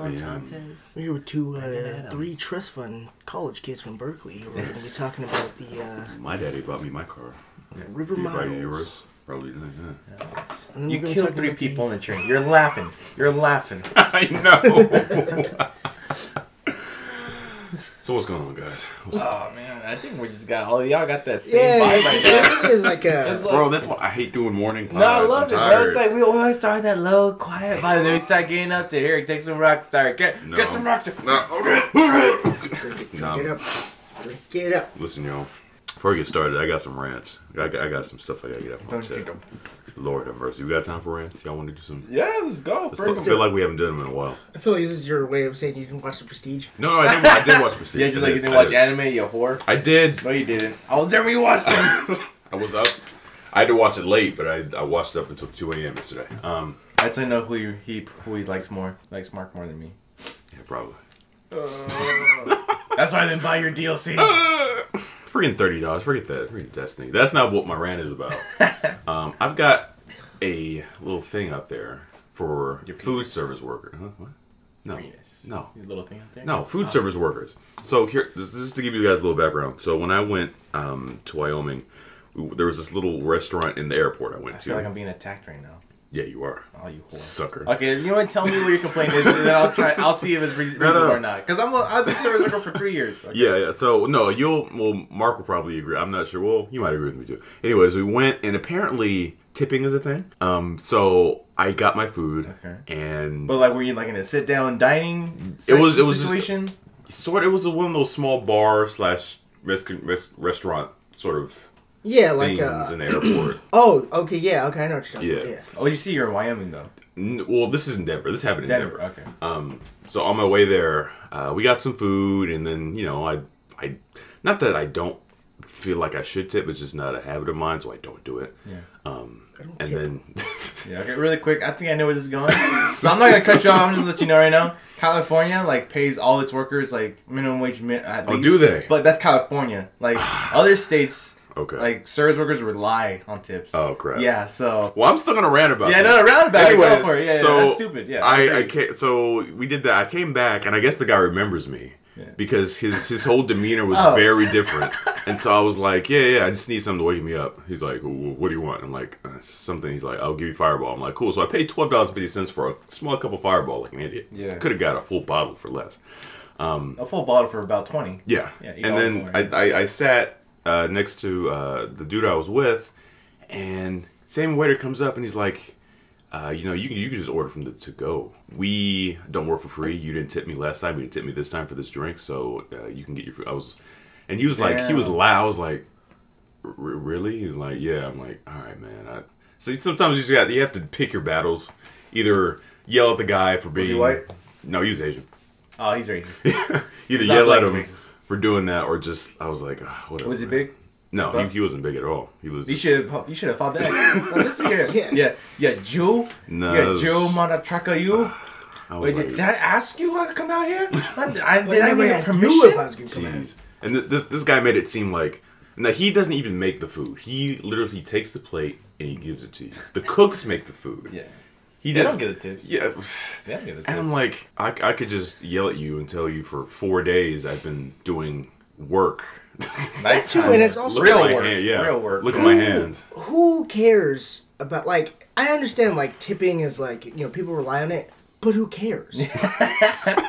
currently Mark 5 a.m. Montantes. We're here with two, uh, three trust fund college kids from Berkeley. We're going to be talking about the uh, My daddy bought me my car. River Did you Miles. yours? Probably didn't. Yeah. And then You we're gonna killed talk three about the- people in the train. You're laughing. You're laughing. I know. so what's going on, guys? What's Oh man, I think we just got all y'all got that same Yeah, vibe right now. everything is like a. It's like- Bro, that's what I hate doing morning pods. No, I love it, I'm bro. It's like we always start that low, quiet vibe, and then we start getting up to here. Take some rock star. Get No. get some rock star. No, okay. drink it, Nah. drink it up. Drink it up. Listen, y'all. Before I get started, I got some rants. I got, I got some stuff I gotta get off my Don't chest. Lord have mercy. We got time for rants? Y'all want to do some? Yeah, let's go. I feel, First, feel like we haven't done them in a while. I feel like this is your way of saying you didn't watch The Prestige. No, no, I did. I did watch Prestige. yeah, just I like you did, didn't I watch did. anime, you whore. I did. No, you didn't. I was there when you watched it. I was up. I had to watch it late, but I, I watched it up until 2 a.m. yesterday. Um, I totally know who he, he who he likes more. Likes Mark more than me. yeah, probably. That's why I didn't buy your DLC. Freaking thirty dollars. Forget that. Freaking Destiny. That's not what my rant is about. um, I've got a little thing up there for Your food penis. service workers. Huh? What? No. Penis. No. Your little thing up there. No, food Oh. service workers. So here, this, this is to give you guys a little background. So when I went um, to Wyoming, we, there was this little restaurant in the airport I went to. I to. feel like I'm being attacked right now. Yeah, you are, Oh, you whore. sucker. Okay, you want to Tell me what your complaint is, and then I'll try. I'll see if it's re- reasonable no. or not. Because I'm I've been service worker for three years. Okay. Yeah, yeah. So no, you'll well, Mark will probably agree. I'm not sure. Well, you might agree with me too. Anyways, we went, and apparently tipping is a thing. Um, so I got my food, Okay. and But like, were you like in a sit down dining? It was- it was just- situation. sort. It was one of those small bar slash res- res- restaurant sort of Yeah, like things uh in the airport. Oh, okay, yeah, okay, I know what you're talking Yeah. about. Oh, you see, you're in Wyoming though. N- well, this is in Denver. This happened in Denver. Denver. Okay. Um, so on my way there, uh, we got some food, and then you know, I, I, not that I don't feel like I should tip. It's just not a habit of mine, so I don't do it. Yeah. Um, and tip. then, Yeah. Okay. Really quick. I think I know where this is going. so I'm not gonna cut you off. I'm just gonna let you know right now. California like pays all its workers like minimum wage. Mi- at Oh, do they? But that's California. Like other states, okay. like service workers rely on tips. oh crap. Yeah. So. Well, I'm still gonna rant about. Yeah, this. no, no, roundabout. Anyways, Go for it. Yeah, yeah, so that's stupid. Yeah. I, I came, so we did that. I came back, and I guess the guy remembers me Yeah. because his his whole demeanor was Oh. very different. and so I was like, yeah, yeah, I just need something to wake me up. He's like, what do you want? I'm like, uh, something. He's like, I'll give you Fireball. I'm like, cool. So I paid twelve dollars fifty cents for a small cup of Fireball, like an idiot. Yeah. could have got a full bottle for less. Um, a full bottle for about twenty. Yeah. Yeah, and then I. I, I sat uh, next to uh, the dude I was with, and same waiter comes up and he's like, uh, you know, you can you can just order from the to go. We don't work for free. You didn't tip me last time. You didn't tip me this time for this drink, so uh, you can get your food. I was, and he was like, he was loud. I was like, "R- really? He's like, yeah. I'm like, all right, man. I, so sometimes you just got you have to pick your battles. Either yell at the guy for being he white? No, he was Asian. Oh, he's racist. Either He's yell at him racist. For doing that, or just I was like, "Ah, whatever. Was he man." big? No, he, he wasn't big at all. He was. You just- should have. You should have fought back. well, listen here. Yeah. Yeah. Yeah. Jew. No, Yeah. it was- Jew. Mother trucker. You. I was Wait, like, did, did I ask you to come out here? I, I, did I I never get asked permission? if I was gonna come in. Jeez. And th- this this guy made it seem like now he doesn't even make the food. He literally takes the plate and he gives it to you. The cooks make the food. Yeah. He They did- don't get the tips. Yeah. They don't get the tips. And I'm like, I, I could just yell at you and tell you for four days I've been doing work. That too, and it's also Real work. hand, yeah. Real work. Look at my hands. Who cares about like? I understand like tipping is like you know people rely on it, but who cares?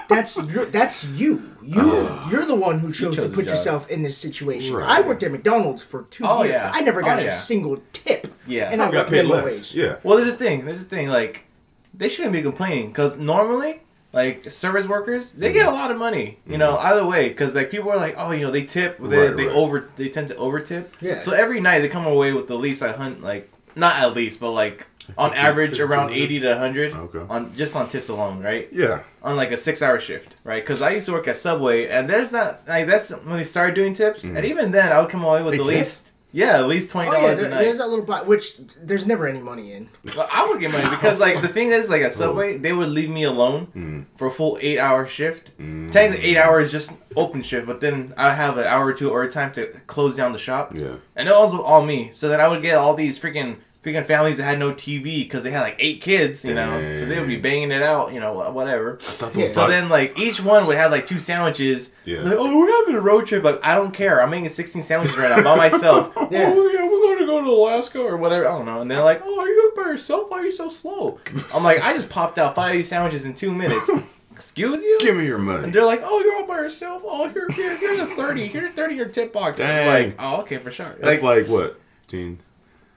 that's your, that's you. You you're the one who chose, chose to put yourself in this situation. Right. I worked at McDonald's for two Oh, years. yeah. I never got Oh, a yeah. single tip. Yeah. and I I, I got paid minimum less. wage. Yeah. Well, there's a thing. There's a thing. Like, they shouldn't be complaining because normally, like, service workers, they Mm-hmm. get a lot of money. You know, either way, because like people are like, oh, you know, they tip. They, Right, they right. over. They tend to over tip. Yeah. So every night they come away with at least a hundred. Like, not at least, but like on average 50, around eighty to hundred. Okay. On just on tips alone, right? Yeah. on like a six hour shift, right? Because I used to work at Subway, and there's not like that's when they started doing tips, and even then I would come away with Mm. They at tip? least yeah, at least twenty dollars yeah, a there, night. there's that little pot which there's never any money in. But I would get money because like the thing is like at Subway they would leave me alone Mm. for a full eight hour shift. Technically eight hours just open shift, but then I have an hour or two or time to close down the shop, Yeah. and it was all me. So then I would get all these freaking freaking families that had no TV because they had like eight kids, you know, so they would be banging it out, you know, whatever. Yeah. So then, like, each one would have like two sandwiches. Yeah. Like, oh, we're having a road trip. Like, I don't care. I'm making 16 sandwiches right now by myself. Yeah. Oh, yeah, we're going to go to Alaska or whatever. I don't know. And they're like, oh, are you by yourself? Why are you so slow? I'm like, I just popped out five of these sandwiches in two minutes. Excuse you? give me your money. And they're like, oh, you're all by yourself. Oh, here, here, here's a 30. Here's a 30 in your tip box. And I'm Dang. like, oh, okay, for sure. That's like, what, fifteen?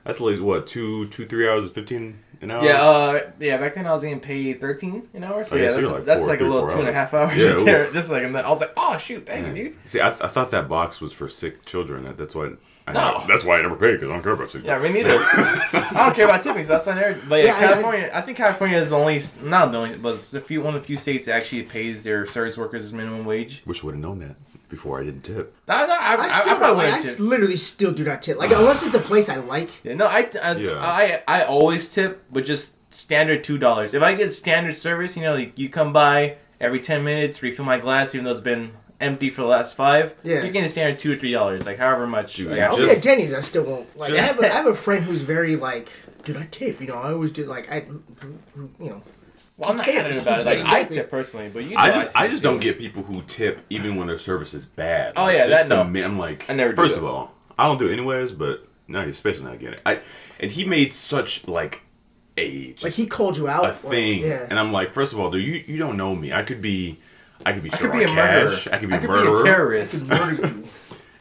That's like what two, two, three hours and fifteen an hour. Yeah, uh, yeah. Back then I was getting paid thirteen an hour, so Oh, yeah, yeah, so that's, like that's four- like three, a little two and a hours. half hours Yeah, right there. Just like, and then I was like, oh shoot, thank you, dude. See, I, I thought that box was for sick children. That's why. I, No. That's why I never paid because I don't care about sick. Yeah, me neither. I don't care about tipping, so that's fine there. But yeah, Yeah, I- I- California. I, think California is the only, not the only, but it's the few one of the few states that actually pays their service workers minimum wage. Wish I would have known that before I didn't tip. No, no, I, I, I, I, probably like, I tip. literally still do not tip. Like unless it's a place I like. Yeah, no, I, I, Yeah. I, I always tip, but just standard two dollars. If I get standard service, you know, like you come by every ten minutes, refill my glass, even though it's been empty for the last five. Yeah. you're getting a standard two or three dollars, like however much. Dude, like, oh, Yeah, I- I'll just- be at Denny's. I still won't. Like I have, a, I have a friend who's very like, dude, I tip. You know, I always do. Like I, who- who- you know, well, I'm not cares? adamant about it. Like Yeah, I tip personally, but you. Know I just, I still just do. don't get people who tip even when their service is bad. Oh, Like, yeah, just that the no. I'm like, I never First that. of all, I don't do it anyways, but no, you're especially not getting it. I and he made such like age like he called you out. a like, thing, yeah. and I'm like, first of all, dude, you you don't know me. I could be, I could be I could be a on murderer. cash. I could be I a could murderer. be a terrorist. Murder you.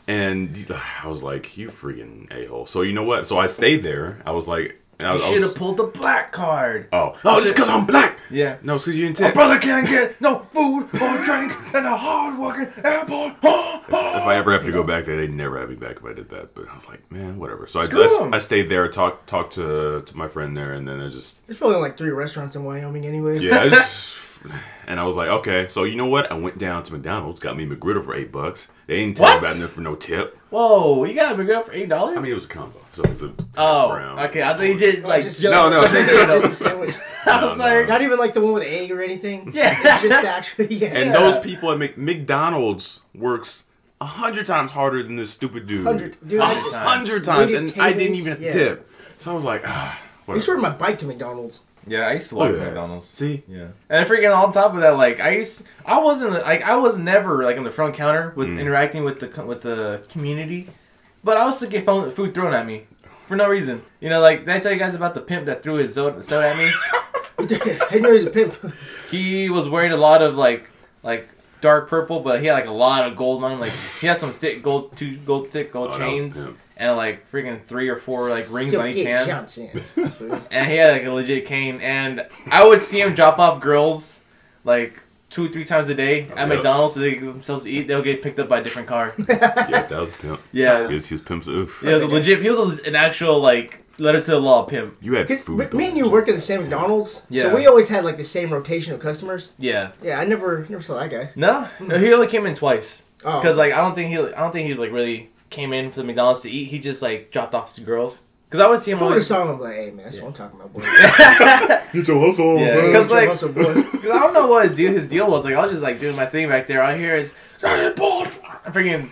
And I was like, you freaking a hole. So you know what? So I stayed there. I was like, I You was, I should was- have pulled the black card. oh, oh, just because I'm black. Yeah. No, it's because you didn't My brother can't get no food or drink in a hard-working airport. If I ever have to go back there, they'd never have me back if I did that. But I was like, man, whatever. So I, Screw I, 'em. I stayed there, talked talked to to my friend there, and then I just There's probably like three restaurants in Wyoming anyway. yeah. I just, and I was like, okay. So you know what? I went down to McDonald's, got me McGriddle for eight bucks. They didn't tell What? me about nothing for no tip. Whoa, you got a McGriddle for eight dollars? I mean, it was a combo, so it was a hash Oh, brown. okay. I thought you did like just, No, no. just a sandwich. I was No, like, Not even like the one with egg or anything. Yeah. it's just actually. Yeah. And those people at Mc- McDonald's works a hundred times harder than this stupid dude. Hundred, dude. A I, Hundred times. hundred times, Waited and I didn't even yeah. tip. So I was like, ah, I whatever. sort of my bike to McDonald's. Yeah, I used to Look work at at. McDonald's. See, Yeah, and freaking on top of that, like I used, I wasn't like I was never like on the front counter with Mm. interacting with the with the community, but I also get phone, food thrown at me for no reason. You know, like did I tell you guys about the pimp that threw his soda, soda at me? I didn't know he was a pimp. he was wearing a lot of like like dark purple, but he had like a lot of gold on him. Like he had some thick gold, two gold thick gold Oh, that was chains, pimp. And like freaking three or four like rings on each hand. Johnson. and he had like a legit cane. And I would see him drop off girls like two, three times a day at Yep. McDonald's so they get themselves to eat. They'll get picked up by a different car. yeah, that was a pimp. Yeah, He was, he was pimp's oof. he was a legit. He was a, an actual like letter to the law pimp. You had 'Cause food. me- me and you worked at the same McDonald's, Yeah. so we always had like the same rotation of customers. Yeah. Yeah, I never never saw that guy. No, no, he only came in twice. Oh. Because like I don't think he, I don't think he was like really came in for the McDonald's to eat. He just like dropped off his girls. Because I would see him If I would have always. saw him, I'm like, hey man, that's what I'm talking about, boy. Get your hustle. Yeah, man. because like Hustle, boy. Cause I don't know what his deal, his deal was. Like I was just like doing my thing back there. All I hear is "I'm freaking.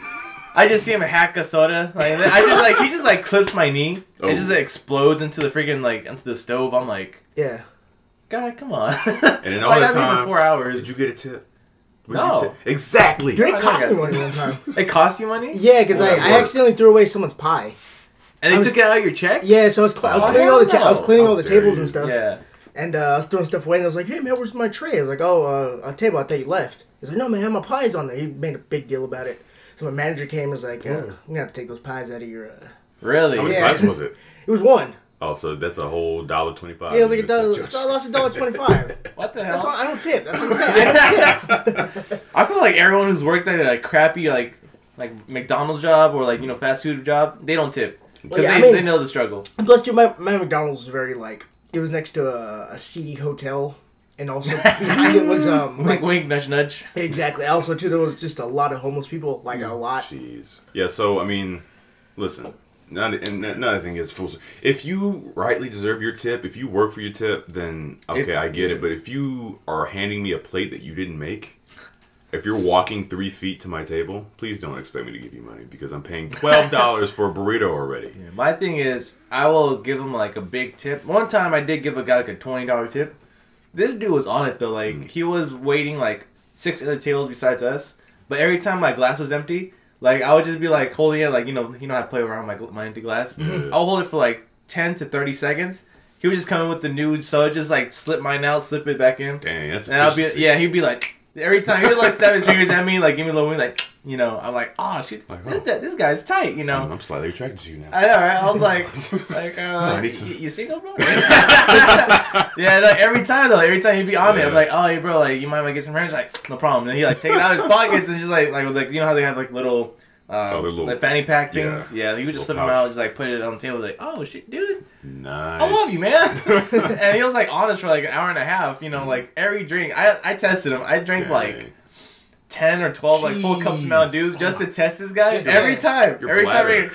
I just see him hack a soda. Like I just like he just like clips my knee. Oh. It just like, explodes into the freaking like into the stove. I'm like, Yeah. God, come on. And then all like, the time, for four hours. Did you get a tip? What No. did you tip? Exactly. Dude, it cost me money one time. It cost you money, Yeah, because Oh, I, I accidentally threw away someone's pie. and I they was- took it out of your check. Yeah, so I was, cl- I was Oh, cleaning all the ta- I was no. cleaning all the tables you. and stuff. Yeah. And uh, I was throwing stuff away, and I was like, "Hey man, where's my tray?" I was like, "Oh, uh, a table. I thought you left." He's like, "No man, my pie's on there." He made a big deal about it. So my manager came and was like, uh, "I'm gonna have to take those pies out of your." Uh... Really? How many Yeah. pies was it? It was one. Oh, so that's a whole dollar twenty-five. Yeah, it was like a dollar. So I lost a dollar twenty-five. What the hell? That's why I don't tip. That's what I'm saying. I don't tip. I feel like everyone who's worked at a crappy like like McDonald's job or like you know fast food job, they don't tip because Well, yeah, they, I mean- they know the struggle. Plus, too, my, my McDonald's was very like it was next to a, a seedy hotel, and also behind it was um Wink, like wink, nudge, nudge. exactly. Also, too, there was just a lot of homeless people, like a lot. Jeez. Yeah. So I mean, listen. Not, and another thing is, fools. If you rightly deserve your tip, if you work for your tip, then okay, If- I get it. But if you are handing me a plate that you didn't make, If you're walking three feet to my table, please don't expect me to give you money because I'm paying twelve dollars for a burrito already. Yeah, my thing is, I will give him like a big tip. One time, I did give a guy like a twenty dollar tip. This dude was on it though. Like Mm. he was waiting like six other tables besides us, but every time my glass was empty, like I would just be like holding it, like you know, you know, how I play around my my empty glass. Mhm. I'll hold it for like ten to thirty seconds. He would just come in with the new soda, just like slip mine out, slip it back in, Dang, that's and I'll be yeah. He'd be like every time he would like snap his fingers at me, like give me a little wink, like you know. I'm like, oh shit, Like, this oh. this guy's tight, you know. I'm, I'm slightly attracted to you now. I know, right? I was like, like, uh, I need some- you, single, bro? yeah, like, every time though, every time he'd be on me, I'm Yeah. like, oh, hey, bro, like, you might if I get some ranch? Like, no problem. And he like take it out of his pockets and just like, like, like, you know how they have like little, uh, Oh, little- like fanny pack things. Yeah, he would just slip Little them out, just like put it on the table, like, oh shit, dude, Nice. I love you, man. and he was like honest for like an hour and a half. You know, like every drink, I I tested him. I drank like ten or twelve like full cups of Mountain Dew just to test this guy. Just every time, every time.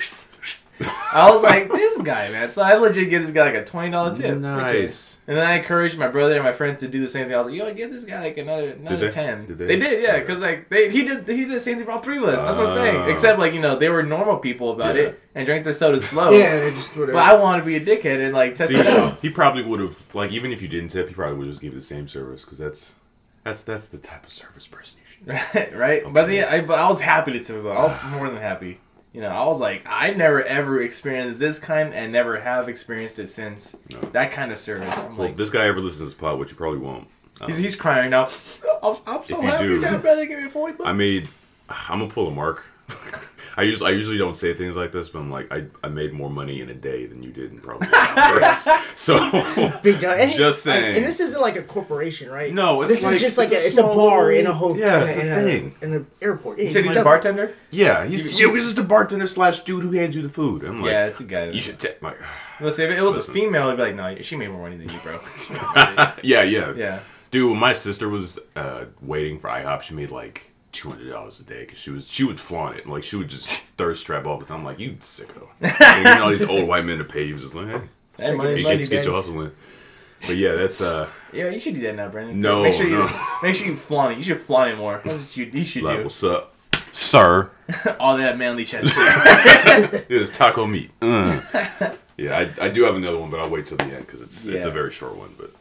Bladder. I was like, this guy, man. So I legit give this guy like a twenty dollar tip. Nice. And then I encouraged my brother and my friends to do the same thing. I was like, yo, give this guy like another another they? ten. Did they? they? did, yeah, because like they he did he did the same thing for all three of us. That's what I'm saying. Oh. Except like you know they were normal people about Yeah. it and drank their soda slow. Yeah, they just whatever. But I wanted to be a dickhead and like test See, it out. he probably would have like even if you didn't tip, he probably would just give you the same service because that's that's that's the type of service person you should. right, right. But then I, but I was happy to tip him. I was more than happy. You know, I was like, I never ever experienced this kind, and never have experienced it since. No. That kind of service. I'm Well, like, if this guy ever listens to this pod, which you probably won't. um, he's, he's crying now. I'm, I'm so If you happy do- that brother give me forty bucks. I made. I'm gonna pull a mark. I usually I usually don't say things like this, but I'm like I, I made more money in a day than you did in probably hours. so Big time. And, Just like, saying. and this isn't like a corporation, right? No, it's this like- is just like it's a, a it's a bar in a hotel. Yeah, it's a in thing. in an airport. Yeah, you said he's a bartender. yeah, he's yeah, he's just a bartender slash dude who hands you the food. I'm like, yeah, it's a guy. you should tip my. Let's say if it was Listen. a female, I'd be like, no, she made more money than you, bro. yeah, yeah, yeah. Dude, when my sister was uh, waiting for IHOP, she made like two hundred dollars a day because she was she would flaunt it. Like she would just thirst trap all the time. I'm like you sicko. and you know, all these old white men to pay you, just like hey, you money, get, get your hustle in. But yeah, that's uh Yeah, you should do that now, Brendan. No, make sure you no. make sure you flaunt it. You should flaunt it more. That's what you, you should like do. what's up, sir? All that manly chest. hair. It's taco meat. Uh. yeah, I, I do have another one, but I'll wait till the end because it's it's a very short one. But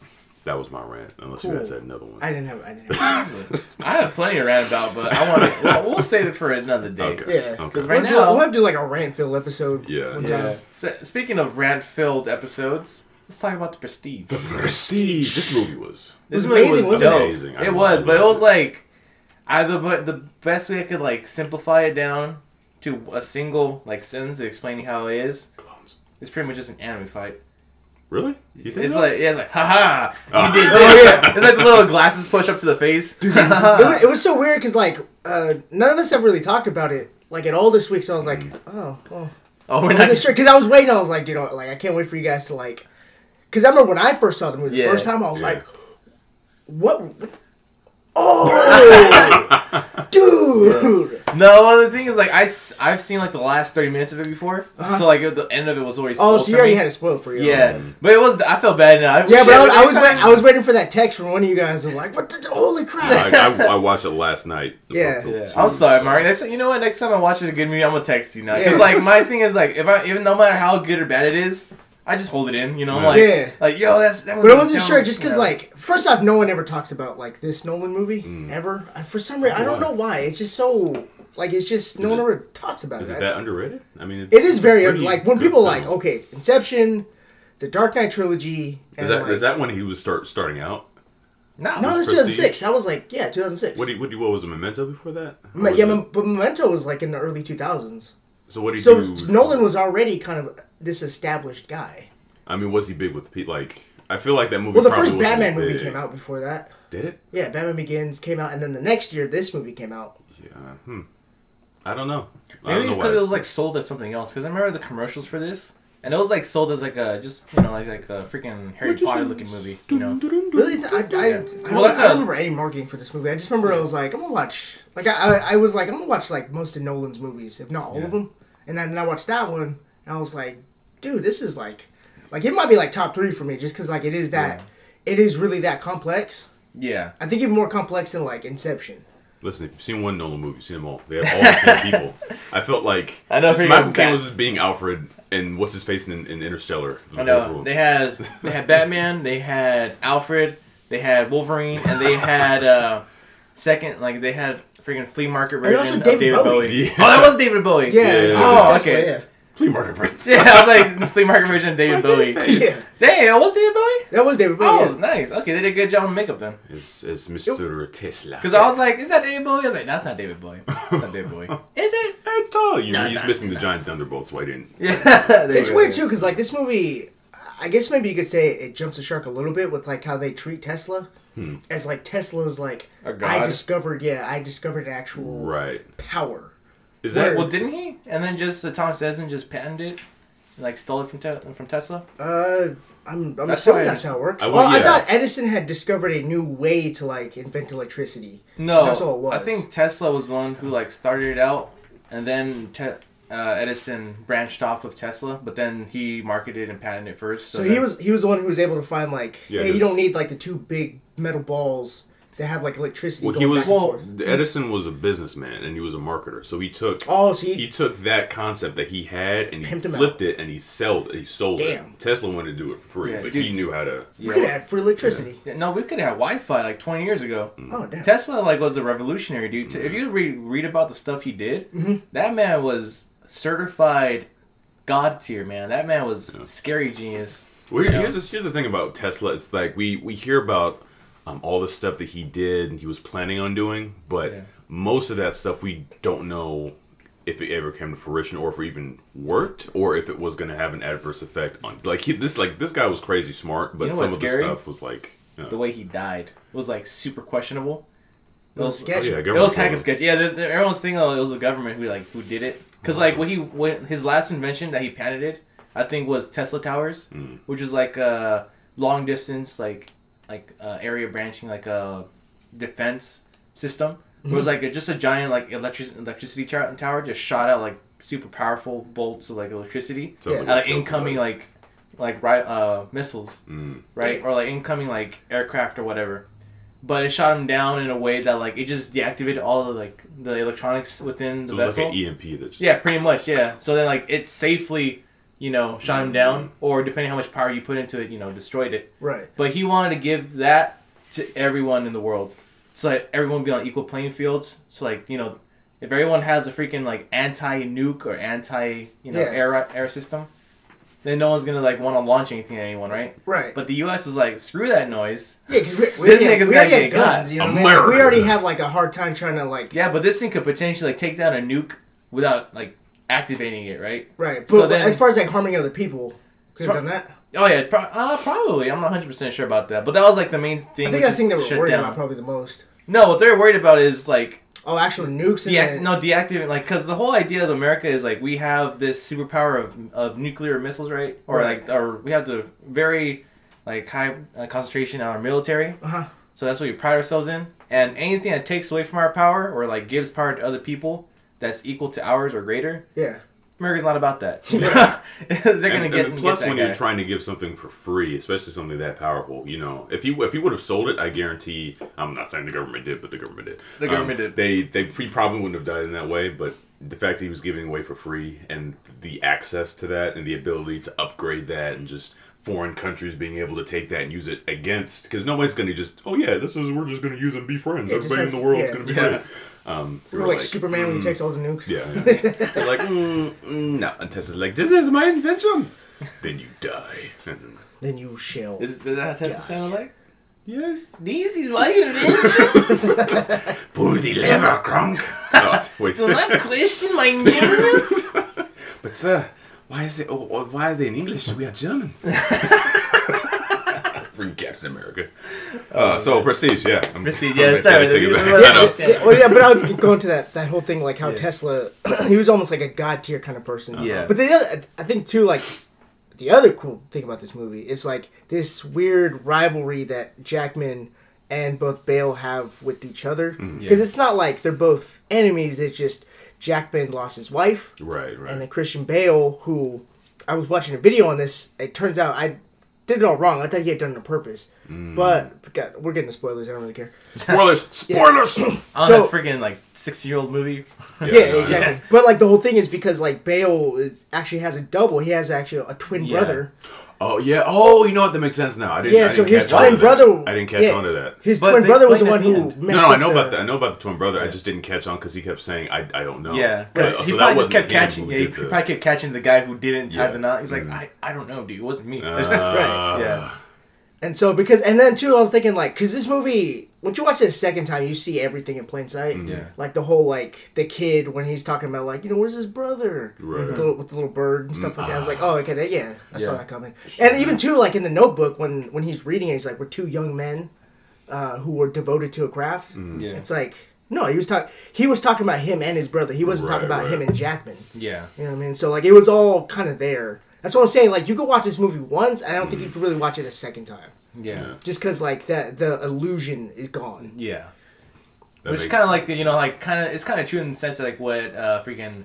that was my rant. Unless you guys Cool. had another one. I didn't have. I didn't have. I have plenty to rant about, but I want to. Well, we'll save it for another day. Okay. Yeah. Okay. Because right we'll, do, now, we'll have to do like a rant filled episode. Yeah. Yeah. time. Speaking of rant-filled episodes, let's talk about the Prestige. The Prestige. This movie was. This was movie amazing, was wasn't dope. it? Amazing. I It was, but it was like, I the but the best way I could like simplify it down to a single like sentence explaining how it is. Clones. It's pretty much just an anime fight. Really? You think It's so? like yeah, it's like haha. Oh. You did Oh, yeah. It's like the little glasses push up to the face. it, was, it was so weird because like uh, none of us have really talked about it like at all this week. So I was like, oh, well, oh, we're not wasn't sure because I was waiting. I was like, dude, I- like I can't wait for you guys to like. Because I remember when I first saw the movie the first time, I was Yeah. like, what? what? Oh, dude! No, well, the thing is, like, I, have seen, like, the last 30 minutes of it before. Uh-huh. So, like, the end of it was already Oh, spoiled so you already me. had it spoiled for you. Yeah. But it was, I felt bad now. Yeah, but I was, I was, wait, I was waiting for that text from one of you guys. I'm like, what the holy crap? I, I, I watched it last night. Yeah. Yeah. Two- I'm sorry, so- Mark. Next, you know what? Next time I watch it a good movie, I'm gonna text you now. Because Yeah. like my thing is like if I even no matter how good or bad it is, I just hold it in. You know, I'm Yeah. like Yeah. like yo, that's that. But I was wasn't dumb. sure just because, Yeah. like, first off, no one ever talks about like this Nolan movie Mm. ever. I, for some reason, I don't know why. It's just so like it's just no Is one ever talks about Is it. it that underrated? I mean, it is very pretty like when people film. like okay, Inception, the Dark Knight trilogy. And Is that like, is that when he was start starting out? no, No, was that's 2006. That was like yeah, 2006. What do you, what, do you, what was a Memento before that? Me- was yeah, it- but Memento was like in the early 2000s. So what did So you do? Nolan was already kind of this established guy. I mean, was he big with Pete? Like, I feel like that movie. Well, the probably first wasn't Batman movie big. came out before that. Did it? Yeah, Batman Begins came out, and then the next year, this movie came out. Yeah. Hmm. I don't know. Maybe don't know why because it was like sold as something else. Because I remember the commercials for this, and it was like sold as like a just you know like like a freaking Harry Potter looking movie. You know, Really, I, I, I, Yeah. I, Well, don't, that's I don't a- remember any marketing for this movie. I just remember I was like, I'm gonna watch. Like I, I, I was like, I'm gonna watch like most of Nolan's movies, if not all Yeah. of them. And then I watched that one, and I was like, dude, this is like, like it might be like top three for me, just because like it is that, it is really that complex. yeah. I think even more complex than like Inception. Listen, if you've seen one Nolan movie, you've seen them all. They have all the same people. I felt like I know, this pretty Michael much Caine was just being Alfred and what's his face in, in Interstellar. I know they had they had Batman, they had Alfred, they had Wolverine, and they had uh second like they had freaking flea market And also version of David David Bowie. Bowie. Yeah. Oh, that was David Bowie. Yeah. Yeah. it was Oh, Tesla, okay. Yeah. flea market friends. Yeah, I was like the flea market version of David Bowie. Yeah. Dang, it was David Bowie. That was David Bowie. Oh, yeah. nice. Okay, they did a good job on makeup then. It's, it's Mr. Tesla. Because I was like, is that David Bowie? I was like, that's not David Bowie. It's not David Bowie. Is it? It's tall. You, No, he's not. missing the giant thunderbolt, so I didn't. Yeah. It's weird too, because like this movie, I guess maybe you could say it jumps the shark a little bit with like how they treat Tesla, hmm. as like Tesla's like I discovered, yeah, I discovered actual Right. power. Is that Word. Well, didn't he? And then just uh, Thomas Edison just patented it, like stole it from te- from Tesla. Uh, I'm, I'm That's assuming that's how it works. I- well, I yeah. thought Edison had discovered a new way to like invent electricity. No, That's all it was. I think Tesla was the one who like started it out, and then te- uh, Edison branched off of Tesla, but then he marketed and patented it first. So So, he then- was he was the one who was able to find like, Yeah, hey, you don't need like the two big metal balls that have like electricity Well, going he was. back and Well, forth. Edison was a businessman and he was a marketer, so he took Oh, so he, he took that concept that he had and he Pimped him flipped it and he sold he sold Damn. it. Tesla wanted to do it for free, Yeah, but dude. he knew how to. we Yeah, could well- have free electricity. Yeah, no, we could have Wi-Fi like 20 years ago. Oh damn. Tesla like was a revolutionary dude. If you read read about the stuff he did, Mm-hmm. that man was certified god tier man. That man was scary genius. Well, You here- know? here's the, here's the thing about Tesla. It's like we we hear about um, all the stuff that he did and he was planning on doing, but Yeah. most of that stuff we don't know if it ever came to fruition or if it even worked or if it was going to have an adverse effect on like he, this like this guy was crazy smart, but You know some what's of the stuff was like. you know, The way he died was like super questionable. It was oh, sketchy. yeah, It was kind of told him. sketchy. Yeah, the, the, everyone's thinking oh, it was the government who like who did it. Because like what he what his last invention that he patented, I think was Tesla towers, Mm. which was like a long distance like like uh, area branching like a defense system. It was like a, just a giant like electric electricity char- tower just shot out like super powerful bolts of like electricity, Sounds Yeah. like uh, like incoming like like right uh missiles Mm. right? Or like incoming like aircraft or whatever. But it shot them down in a way that like it just deactivated all the like the electronics within the So it was vessel. like an EMP that just yeah, pretty much. Yeah. So then like it safely, you know, shot him down, Mm-hmm. or depending how much power you put into it, you know, destroyed it. Right. But he wanted to give that to everyone in the world, so that everyone would be on equal playing fields. So like you know, if everyone has a freaking like anti nuke or anti you know Yeah. air air system, then no one's gonna like want to launch anything at anyone, right? Right. But the U.S. was like, screw that noise. yeah, because we, This we, already, nigga's we gotta already had get got. guns. You know what I mean? Like, we already have like a hard time trying to like. Yeah, but this thing could potentially like take down a nuke without like activating it, right? Right. But So then- as far as like harming other people, could have done that. Oh yeah, pro- uh, probably. I'm not 100 percent sure about that, but that was like the main thing. I think that's the thing they were worried down. about probably the most. No, what they're worried about is like Oh, actual nukes and deact- then, no deactivate like because the whole idea of America is like we have this superpower of, of nuclear missiles, right? Or Right. like or we have the very like high uh, concentration on our military. Uh-huh. So that's what we pride ourselves in. And anything that takes away from our power or like gives power to other people that's equal to ours or greater, Yeah. America's not about that. they're gonna and, get, and plus get that when guy. you're trying to give something for free especially something that powerful you know if you if you would have sold it i guarantee i'm not saying the government did but the government did The government Um, did. they they he probably wouldn't have died in that way but the fact that he was giving away for free and the access to that and the ability to upgrade that and just foreign countries being able to take that and use it against because nobody's going to just oh yeah this is we're just going to use it and be friends Yeah, just everybody in the world is yeah. going to be Yeah. Great um we Or were like, Superman when he takes all the nukes. yeah, yeah. Like, mm, mm, no. And Tesla's like, this is my invention. then you die. Then, Then you shall. Is, does that Yeah. sound like? yes. This is my invention. Pull the lever, Kronk. oh, wait. Do not question my news. but sir, why is it? Oh, why is it in English? We are German. From Captain America. Uh, so prestige, yeah. I'm, Prestige, I'm yeah, sorry, take it back. the- Yeah, well, yeah, but I was going to that that whole thing, like how Yeah. Tesla, he was almost like a god tier kind of person. Yeah. But the other, I think too, like the other cool thing about this movie is like this weird rivalry that Jackman and both Bale have with each other. Because Mm-hmm. Yeah. it's not like they're both enemies. It's just Jackman lost his wife, Right, right. and then Christian Bale, who I was watching a video on this. It turns out I did it all wrong. I thought he had done it on purpose. Mm. But God, we're getting the spoilers. I don't really care. Spoilers! Spoilers! Oh, So- that's freaking like sixty year old movie. Yeah, no, exactly. But like the whole thing is because like Bale is actually has a double. He has actually a twin Yeah. brother. Oh yeah. Oh, you know what? That makes sense now. I didn't. Yeah, I so didn't his catch on twin to brother. That. I didn't catch yeah, on to that. His But twin brother was the one who end. No, messed no, I know the- about that. I know about the twin brother. I just didn't catch on because he kept saying, "I, I don't know." Yeah, So- because so he that probably just kept catching. who Yeah, he the- probably kept catching the guy who didn't tie Yeah. the knot. He's like, Mhm. I, I don't know, dude. It wasn't me. Uh, Yeah. And so because and then too, I was thinking like because this movie, once you watch it a second time, you see everything in plain sight. Mm-hmm. Yeah. Like the whole like the kid when he's talking about like you know where's his brother Right. with, the, with the little bird and stuff like that. I was like, Ah. oh okay, that, yeah, I saw that coming. And even too like in the Notebook when when he's reading it, he's like we're two young men uh, who were devoted to a craft. Mm-hmm. Yeah. It's like no, he was talking he was talking about him and his brother. He wasn't talking Right, about him and Jackman. Yeah. You know what I mean? So like it was all kind of there. That's what I'm saying. Like you could watch this movie once, and I don't think you could really watch it a second time, Yeah. Yeah. just because like that the illusion is gone. Yeah. That Which is kind of like sense. you know, like kind of it's kind of true in the sense of like what uh, freaking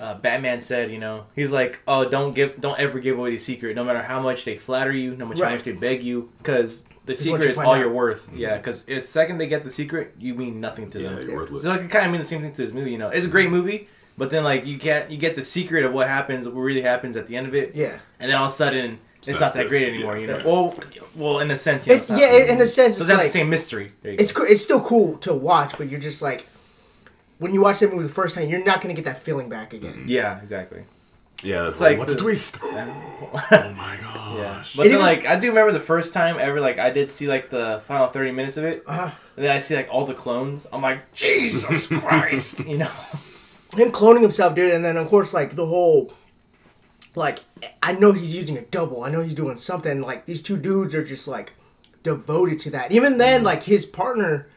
uh, Batman said. You know, he's like, oh, don't give, don't ever give away the secret, no matter how much they flatter you, no matter how much they beg you, because the It's secret is all out. you're worth. Yeah, because the second they get the secret, you mean nothing to Yeah, them. you're worthless. So like it kind of mean the same thing to this movie. You know, it's a great movie, but then like you get you get the secret of what happens, what really happens at the end of it, Yeah. and then all of a sudden. It's, It's not not that great anymore, Yeah, you know. right. Well, well, in a sense, you know, It's, not- yeah, in a sense, So it's it's not like the same mystery. There you go. it's co- it's still cool to watch, but you're just like when you watch that movie the first time, you're not gonna get that feeling back again. yeah, exactly. Yeah, it's like like what the- a twist! Oh my gosh! Yeah, And but then even- like I do remember the first time ever like I did see like the final thirty minutes of it, Uh-huh. and then I see like all the clones. I'm like Jesus Christ, you know? Him cloning himself, dude, and then of course like the whole like I know he's using a double. I know he's doing something. Like these two dudes are just like devoted to that. Even then, mm-hmm. like his partner.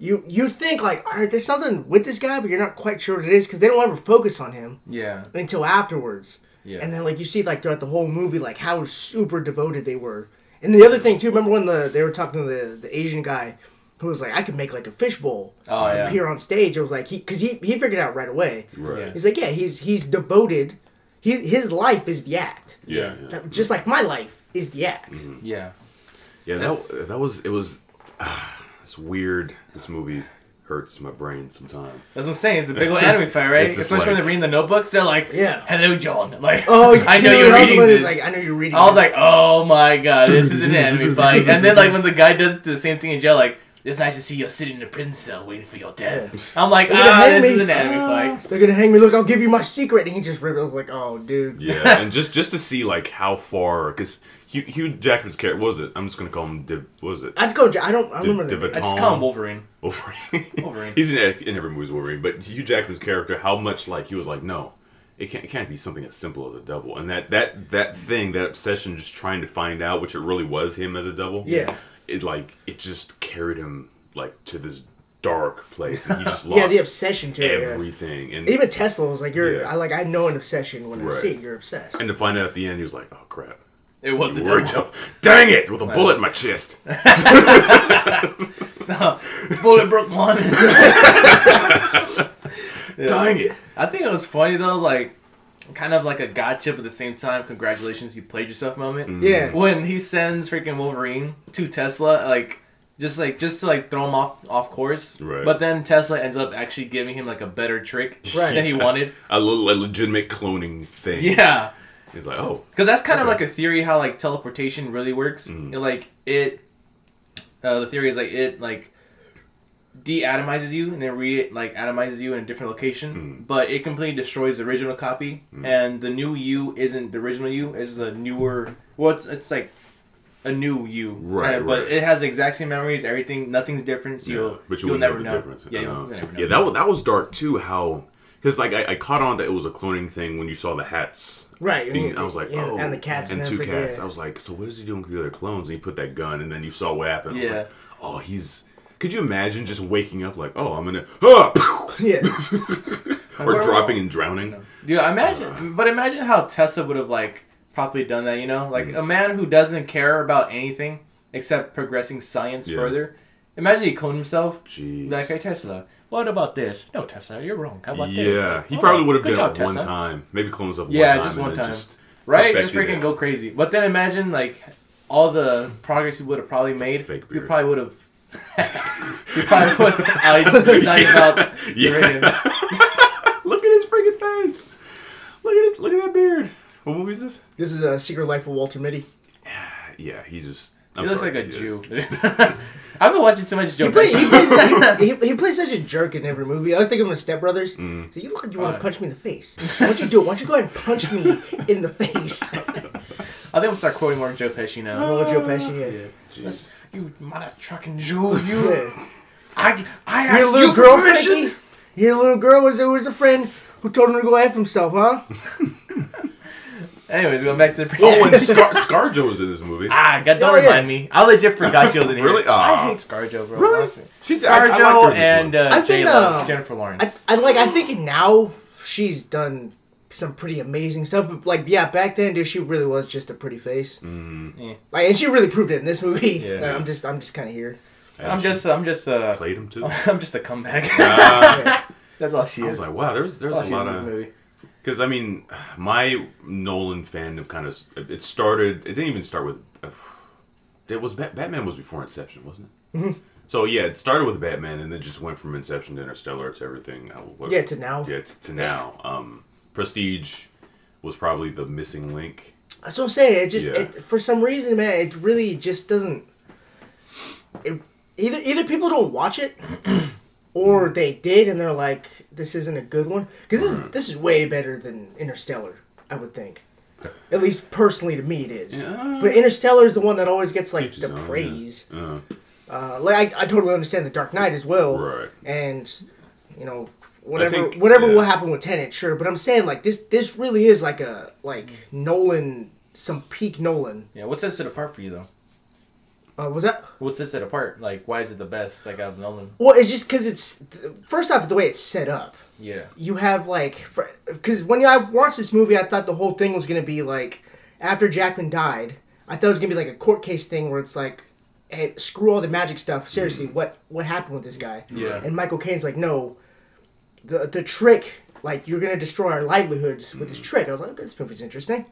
You you think like all right, there's something with this guy, but you're not quite sure what it is because they don't ever focus on him Yeah, until afterwards. yeah, And then like you see like throughout the whole movie like how super devoted they were. And the other thing too, remember when the they were talking to the the Asian guy who was like, I could make like a fishbowl Oh, yeah. appear on stage. It was like he because he he figured it out right away. Right. Yeah. He's like, yeah, he's he's devoted. He his life is the act. Yeah, yeah. That- Just like my life is the act. Mm-hmm. yeah. Yeah, that, that was it was. Ah, it's weird. This movie hurts my brain sometimes. That's what I'm saying. It's a big old anime fight, right? It's just Especially when they're reading the notebooks. They're like, Yeah. hello, John." Like, Oh, I know you're reading this. Like, I know you're reading. I was this. like, "Oh my god, this is an anime fight." And then like when the guy does the same thing in jail, like. It's nice to see you sitting in a prison cell waiting for your death. I'm like, ah, this me. is an anime fight. they're gonna hang me. Look, I'll give you my secret. And he just ripped. I was like, oh, dude. Yeah, and just just to see like how far because Hugh, Hugh Jackman's character what was it? I'm just gonna call him Div. What was it? I'd go. I don't. I Div- remember. Div- I just call him Wolverine. Wolverine. Wolverine. He's in, in every movie's Wolverine, but Hugh Jackman's character, how much like he was like, no, it can't, it can't be something as simple as a double, and that that that thing, that obsession, just trying to find out, which it really was him as a double. Yeah. It like it just carried him like to this dark place, and he just lost Yeah, the obsession to it. yeah. everything, and Even Tesla was like, "You're." Yeah. I like. I know an obsession when I see it. You're obsessed. and to find out at the end, he was like, oh crap. It wasn't. You were a double. double. Dang it! With a bullet in my chest. no, Bullet broke one. Dang it! I think it was funny though, like kind of like a gotcha, but at the same time, congratulations, you played yourself moment. yeah. When he sends freaking Wolverine to Tesla, like just like just to like throw him off off course. Right. But then Tesla ends up actually giving him like a better trick Right. than he wanted. A, little, a legitimate cloning thing. Yeah. He's like, oh, Because that's kind of like a theory how like teleportation really works. Mm. It, like it, uh, the theory is like it like de-atomizes you and then re like atomizes you in a different location, Mm. but it completely destroys the original copy. And the new you isn't the original you; is a newer. Well, it's, it's like a new you, Right, kinda, But it has the exact same memories, everything. Nothing's different. So Yeah, you'll, but you you'll never know know. the difference. Yeah, I you'll, know. you'll never know. Yeah, that was that was dark too. How because like I, I caught on that it was a cloning thing when you saw the hats. Right. being- I was like, yeah, oh, and the cats and and two cats. yeah. I was like, so what is he doing with the other clones? And he put that gun, and then you saw what happened. I was Yeah. like, oh, he's. Could you imagine just waking up like, oh, I'm gonna, ah, Yeah. or dropping and drowning? Dude, imagine, but imagine how Tesla would have like probably done that. You know, like Mm. a man who doesn't care about anything except progressing science Yeah. further. Imagine he cloned himself. Jeez. Like, hey Tesla, what about this? No, Tesla, you're wrong. How about this? yeah, he Oh, probably would have done job, it one Tesla. time. Maybe clone himself Yeah, one time. just and one time. Just, right? Just freaking it. go crazy. But then imagine like all the progress he would have probably made. fake You beard. probably would have. you probably would. I was talking about. Yeah. look at his freaking face. Look at his. Look at that beard. What movie is this? This is a Secret Life of Walter Mitty. Yeah, he just. He I'm looks sorry, like a. Jew. I've been watching too much Joe He, play, he, Pesci. plays, he, he plays such a jerk in every movie. I was thinking of his Step Brothers. Mm. So you look like you want Uh. to punch me in the face. Why don't you do it? Why don't you go ahead and punch me in the face? I think we'll start quoting more Joe Pesci now. Oh, Joe Pesci, yeah. Yeah. Let's- You mother trucking Jew, you. yeah. I, I Your asked little you girl, permission. Frankie? Your little girl was was a friend who told him to go F himself, huh? Anyways, going back to the. Oh, and Scar- ScarJo was in this movie. Ah, God, don't Oh, yeah. remind me. I legit forgot she was in here. Really? I Ah. hate ScarJo, bro. Really? honestly. She's I, I liked her ScarJo in this and uh, I've been, J-Lo, uh, Jennifer I, Lawrence. I like. I think now she's done some pretty amazing stuff. But like, yeah, back then, dude, she really was just a pretty face. Mm, Like, and she really proved it in this movie. Yeah. I'm just, I'm just kind of here. and I'm just, I'm just, uh, played him too. I'm just a comeback. Uh, That's all she I is. was like, wow, there's there's That's a lot of movie. because I mean, my Nolan fandom kind of it started. It didn't even start with. Uh, it was Bat- Batman was before Inception, wasn't it? Mm-hmm. So yeah, it started with Batman, and then just went from Inception to Interstellar to everything. uh, what- Yeah, to now. Yeah, to, to now. Um, Prestige was probably the missing link. That's what I'm saying. It just, Yeah. it, for some reason, man, it really just doesn't. It, either either people don't watch it, or they did and they're like, "This isn't a good one." Because this is, this is way better than Interstellar. I would think. At least personally, to me, it is. Yeah. But Interstellar is the one that always gets like the own, yeah. praise. Uh, Uh, like I, I totally understand the Dark Knight as well. Right. And you know whatever think- whatever yeah. will happen with Tenet, sure. But I'm saying like this this really is like a like Nolan some peak Nolan. Yeah, what sets it apart for you though? Uh, was that? What sets it apart? Like, why is it the best? Like out of Nolan? Well, it's just because it's first off the way it's set up. Yeah. You have like because when I watched this movie, I thought the whole thing was gonna be like after Jackman died. I thought it was gonna be like a court case thing where it's like, hey, screw all the magic stuff. Seriously, what what happened with this guy? Yeah. And Michael Caine's like, no, the the trick, like you're gonna destroy our livelihoods with this trick. I was like, okay, this movie's interesting.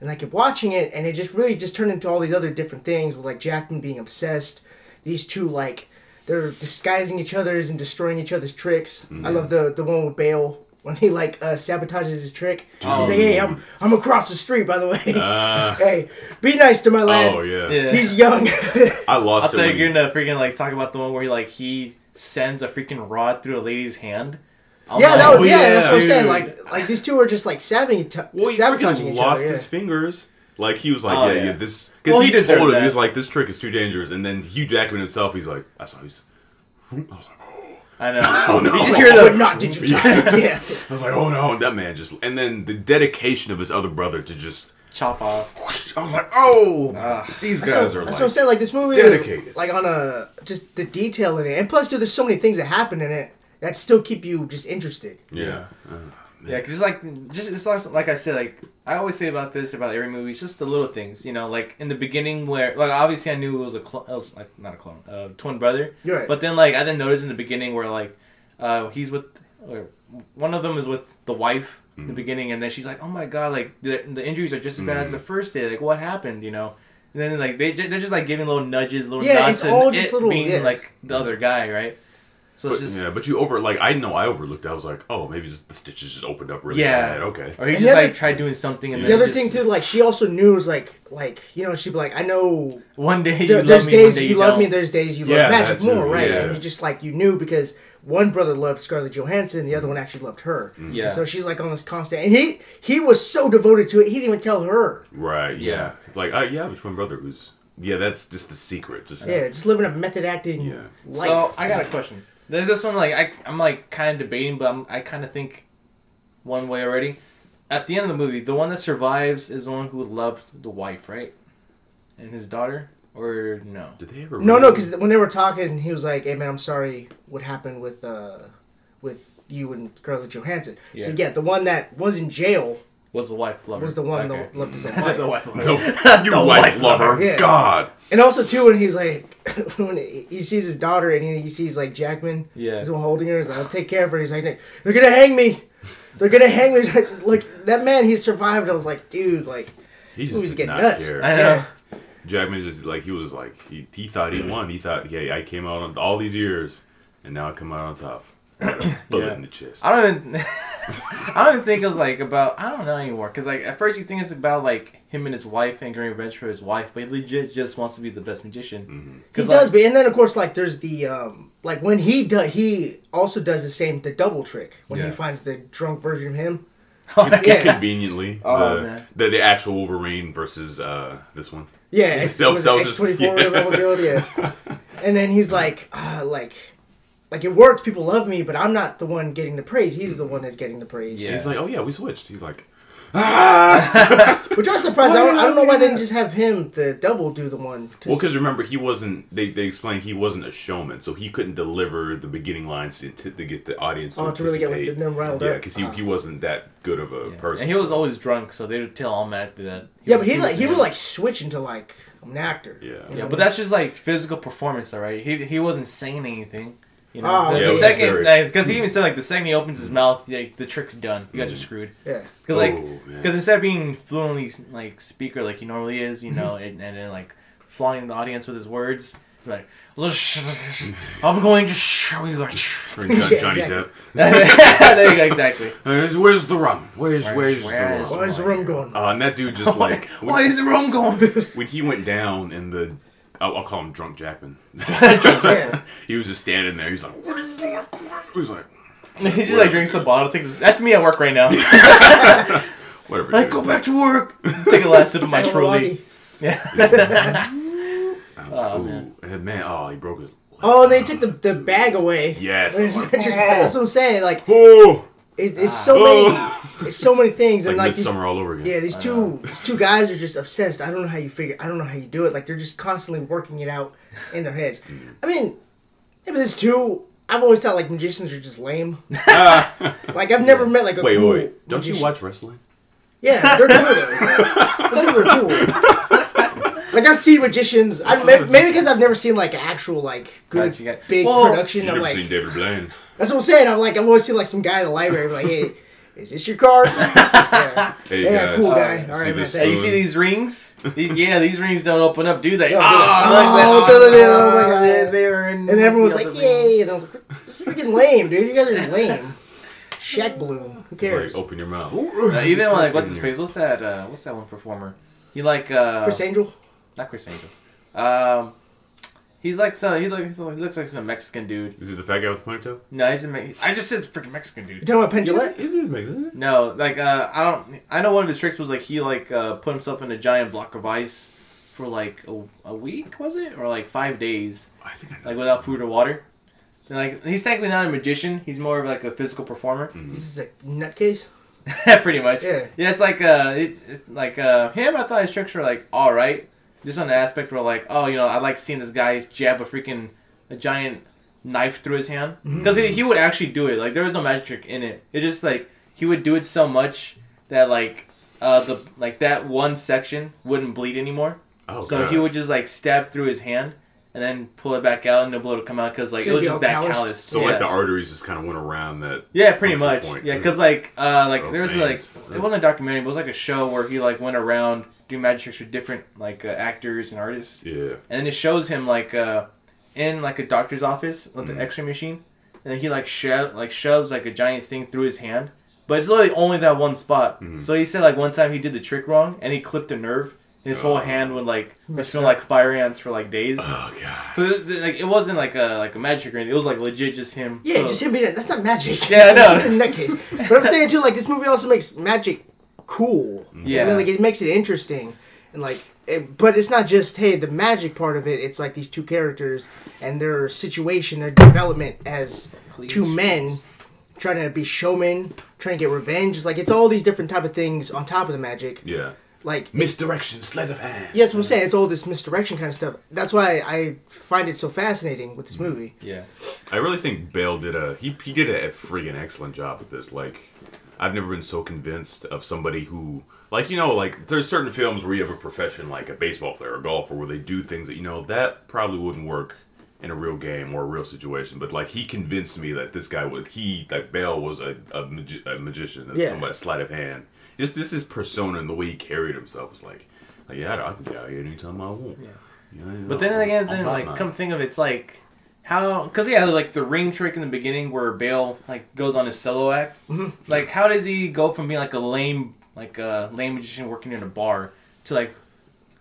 And I kept watching it, and it just really just turned into all these other different things with like Jackman being obsessed. These two like they're disguising each other's and destroying each other's tricks. I love the the one with Bale when he like uh, sabotages his trick. He's like, hey, I'm I'm across the street, by the way. uh, hey, be nice to my lad. oh yeah. Yeah. He's young. I I lost it. thought you're gonna freaking like talk about the one where he like he sends a freaking rod through a lady's hand. I'm yeah, like, that was Oh, yeah, yeah, That's what I'm saying. Like like these two are just like sabotaging, each- Well, he sabotaging freaking each lost other. his yeah. fingers. Like he was like, Oh, yeah, yeah. yeah, this because Well, he, he told him that. he was like, this trick is too dangerous. And then Hugh Jackman himself, he's like, I saw he's. I was like, oh. I know. no. You just I hear would the not digitize. yeah. I was like, oh no, that man just. And then the dedication of his other brother to just. chop off. I was like, oh, Ah. these guys what, are that's like. what I'm saying. Like this movie, dedicated. is, like on a just the detail in it, and plus, dude, there's so many things that happen in it that still keep you just interested. yeah. Uh, Yeah, because it's like just it's like, like I said, like I always say about this about every movie, it's just the little things, you know. Like in the beginning, where like obviously I knew it was a clone, it was like not a clone, uh, twin brother. You're right. But then like I didn't notice in the beginning where like uh, he's with or one of them is with the wife in the beginning, and then she's like, oh my god, like the the injuries are just as bad as the first day. Like what happened, you know? And then like they they're just like giving little nudges, little Yeah, nods, it's and all just it little- being yeah. like the other guy, right? So but, it's just yeah, but you over like I know I overlooked. I was like, oh, maybe just the stitches just opened up really Yeah. bad. Okay. or he And just other- like tried doing something and The then other just- thing too, like she also knew was like like you know she'd be like, I know One day you there, love there's me, one days day you, you, love don't. me, there's days you Yeah, love magic too, more, right? yeah. And you just like you knew because one brother loved Scarlett Johansson, the other one actually loved her. Mm-hmm. Yeah. And so she's like on this constant, and he he was so devoted to it, he didn't even tell her. Right. Yeah. Yeah. Like I yeah, I have a twin brother who's yeah. That's just the secret. Just Yeah, just living a method acting Yeah. life. So I got a question. There's this one like I I'm like kind of debating, but I'm, I kind of think one way already. At the end of the movie, the one that survives is the one who loved the wife, right? And his daughter, or no? Did they ever? No, really- no, because when they were talking, he was like, "Hey man, I'm sorry. What happened with uh, with you and Scarlett Johansson?" So Yeah. yeah, the one that was in jail Was the wife lover? was the one Okay. that loved his own I said the wife. wife lover. No, you The white wife lover. lover, yeah. God. And also too, when he's like, when he he sees his daughter and he, he sees like Jackman, Yeah. he's one holding her. He's like, "I'll take care of her." He's like, "They're gonna hang me. They're gonna hang me." Like, like that man, he survived. I was like, dude, like, He just Movie's getting not nuts. care. I know. Jackman just like he was like he, he thought he won. He thought yeah I came out on all these years and now I come out on top. Bullet Yeah. in the chest. I don't even. I don't even think it was like about. I don't know anymore. Cause like at first you think it's about like him and his wife and getting revenge for his wife, but he legit just wants to be the best magician. Mm-hmm. He Cause does, like, but and then of course like there's the um like when he does he also does the same the double trick when Yeah. he finds the drunk version of him. Con- Yeah. Conveniently, Oh, the, man. the the actual Wolverine versus uh this one. Yeah, X, Self- was it self- X twenty four yeah. whatever yeah. And then he's like, uh, like, like it works. People love me, but I'm not the one getting the praise. He's the one that's getting the praise. Yeah. He's like, oh yeah, we switched. He's like, ah! Which I was surprised. I don't, I don't know why they didn't just have him the double do the one. well, because remember he wasn't. They they explained he wasn't a showman, so he couldn't deliver the beginning lines to, to, to get the audience to Oh, to really get, like, them riled yeah, up. because he, Ah. he wasn't that good of a yeah. person. and he was so- always drunk, so they would tell automatically that. yeah, was but he like he would like switch into like I'm an actor. Yeah. Yeah, but that's just like physical performance, all right. He he wasn't saying anything. You know, Oh, the, yeah, the second very- because he even said like the second he opens his mouth, like the trick's done. You guys are screwed. yeah. Because like, Oh, because instead of being fluently like speaker like he normally is, you Mm-hmm. know, and, and then like flying the audience with his words, like, I'm going to show you. Or John- Yeah, Johnny exactly. Depp. there you go, exactly. Where's, where's the rum? Where's Where's- where's, where's- the rum? Where's the room going? Uh, and that dude just like Why is the rum going? when he went down in the I'll, I'll call him drunk Jackman. Yeah. he was just standing there. He's like, what are you doing? He was like, he just like drinks the bottle. Takes. His, that's me at work right now. whatever. like, dude. go back to work. Take a last sip of my Oh, truly. Yeah. Oh, man. And man, oh, he broke his. Oh, and they took the, the bag away. Yes. When I'm like, oh. that's what I'm saying. Like Oh, it's, it's so Oh. many, it's so many things, it's and like like these, midsummer all over again. yeah, these two these two guys are just obsessed. I don't know how you figure. I don't know how you do it. Like they're just constantly working it out in their heads. Mm. I mean, maybe there's two. I've always thought like magicians are just lame. like I've never met like a Wait, cool wait, wait. Don't you watch wrestling? Yeah, they're cool though. Those people are cool. Like I've seen magicians. I, what maybe, because I've never seen like actual like good Gotcha, gotcha. big Well, production. You've I'm never like, seen David Blaine. That's what I'm saying. I'm like, I've always see like some guy in the library like, hey, is this your card? yeah. Hey Yeah, guys, cool guy. you All see right, this man, Hey, you see these rings? These, yeah, these rings don't open up, do they? Yeah, Ah, they? at Oh, that. they? Ah, Oh, my God. they- they were in And everyone's like, yay! And I was like, this is freaking lame, dude. You guys are lame. Shaq Balloon. Who cares? like, open your mouth. Uh, even What's like what's his in face? What's that? Uh, what's that one performer? He like uh, Criss Angel. not Criss Angel. Um, he's like so he looks he looks like some Mexican dude. Is he the fat guy with the ponytail? No, he's a Me- I just said freaking Mexican You dude. talking about Penn Jillette? Is it Mexican? No, like uh, I don't. I know one of his tricks was like he like uh, put himself in a giant block of ice for like a, a week, was it, or like five days, I think I know. like without food or water. And, like he's technically not a magician. He's more of like a physical performer. This is a nutcase. Pretty much. Yeah. Yeah, it's like uh, it, it- like uh, him. I thought his tricks were like all right, just on the aspect where like, oh, you know, I like seeing this guy jab a freaking a giant knife through his hand because he, he would actually do it. Like there was no magic trick in it. It just like he would do it so much that like uh the like that one section wouldn't bleed anymore. Oh, so God. he would just like stab through his hand and then pull it back out and the blood would come out because like So it was just all that calloused? callous. So yeah. like the arteries just kind of went around that. Yeah, pretty much. point? Yeah, because like uh like Oh, there was veins. like it wasn't a documentary, but it was like a show where he like went around doing magic tricks with different like uh, actors and artists, Yeah. and then it shows him like uh in like a doctor's office with Mm-hmm. the X-ray machine, and then he like sho- like shoves like a giant thing through his hand, but it's literally only that one spot. Mm-hmm. So he said like one time he did the trick wrong and he clipped a nerve. And his whole Oh. hand would like Messed smell like fire ants for like days. Oh god. So th- th- like it wasn't like a like a magic or anything. It was like legit just him. Yeah, So- just him being a, that's not magic. Yeah, I know. It's just a nutcase. But I'm saying too, like this movie also makes magic cool. Mm-hmm. Yeah. I mean, like it makes it interesting, and like, it, but it's not just hey the magic part of it. It's like these two characters and their situation, their development as two men trying to be showmen, trying to get revenge. It's like it's all these different type of things on top of the magic. Yeah. Like Misdirection, sleight of hand. yeah, that's what I'm saying. It's all this misdirection kind of stuff. That's why I find it so fascinating with this mm-hmm. movie. Yeah. I really think Bale did a he he did a, freaking excellent job with this. Like, I've never been so convinced of somebody who like you know like there's certain films where you have a profession like a baseball player or a golfer where they do things that you know that probably wouldn't work in a real game or a real situation. But like he convinced me that this guy was he like Bale was a a, magi- a magician, Yeah. somebody sleight of hand. Just this is persona and the way he carried himself was like, like yeah, I can get out here anytime I want. Yeah. You know, But then again, then like Batman. come think of it, it's like how because yeah, like the ring trick in the beginning where Bale like goes on his solo act. Mm-hmm. Like how does he go from being like a lame like a lame magician working in a bar to like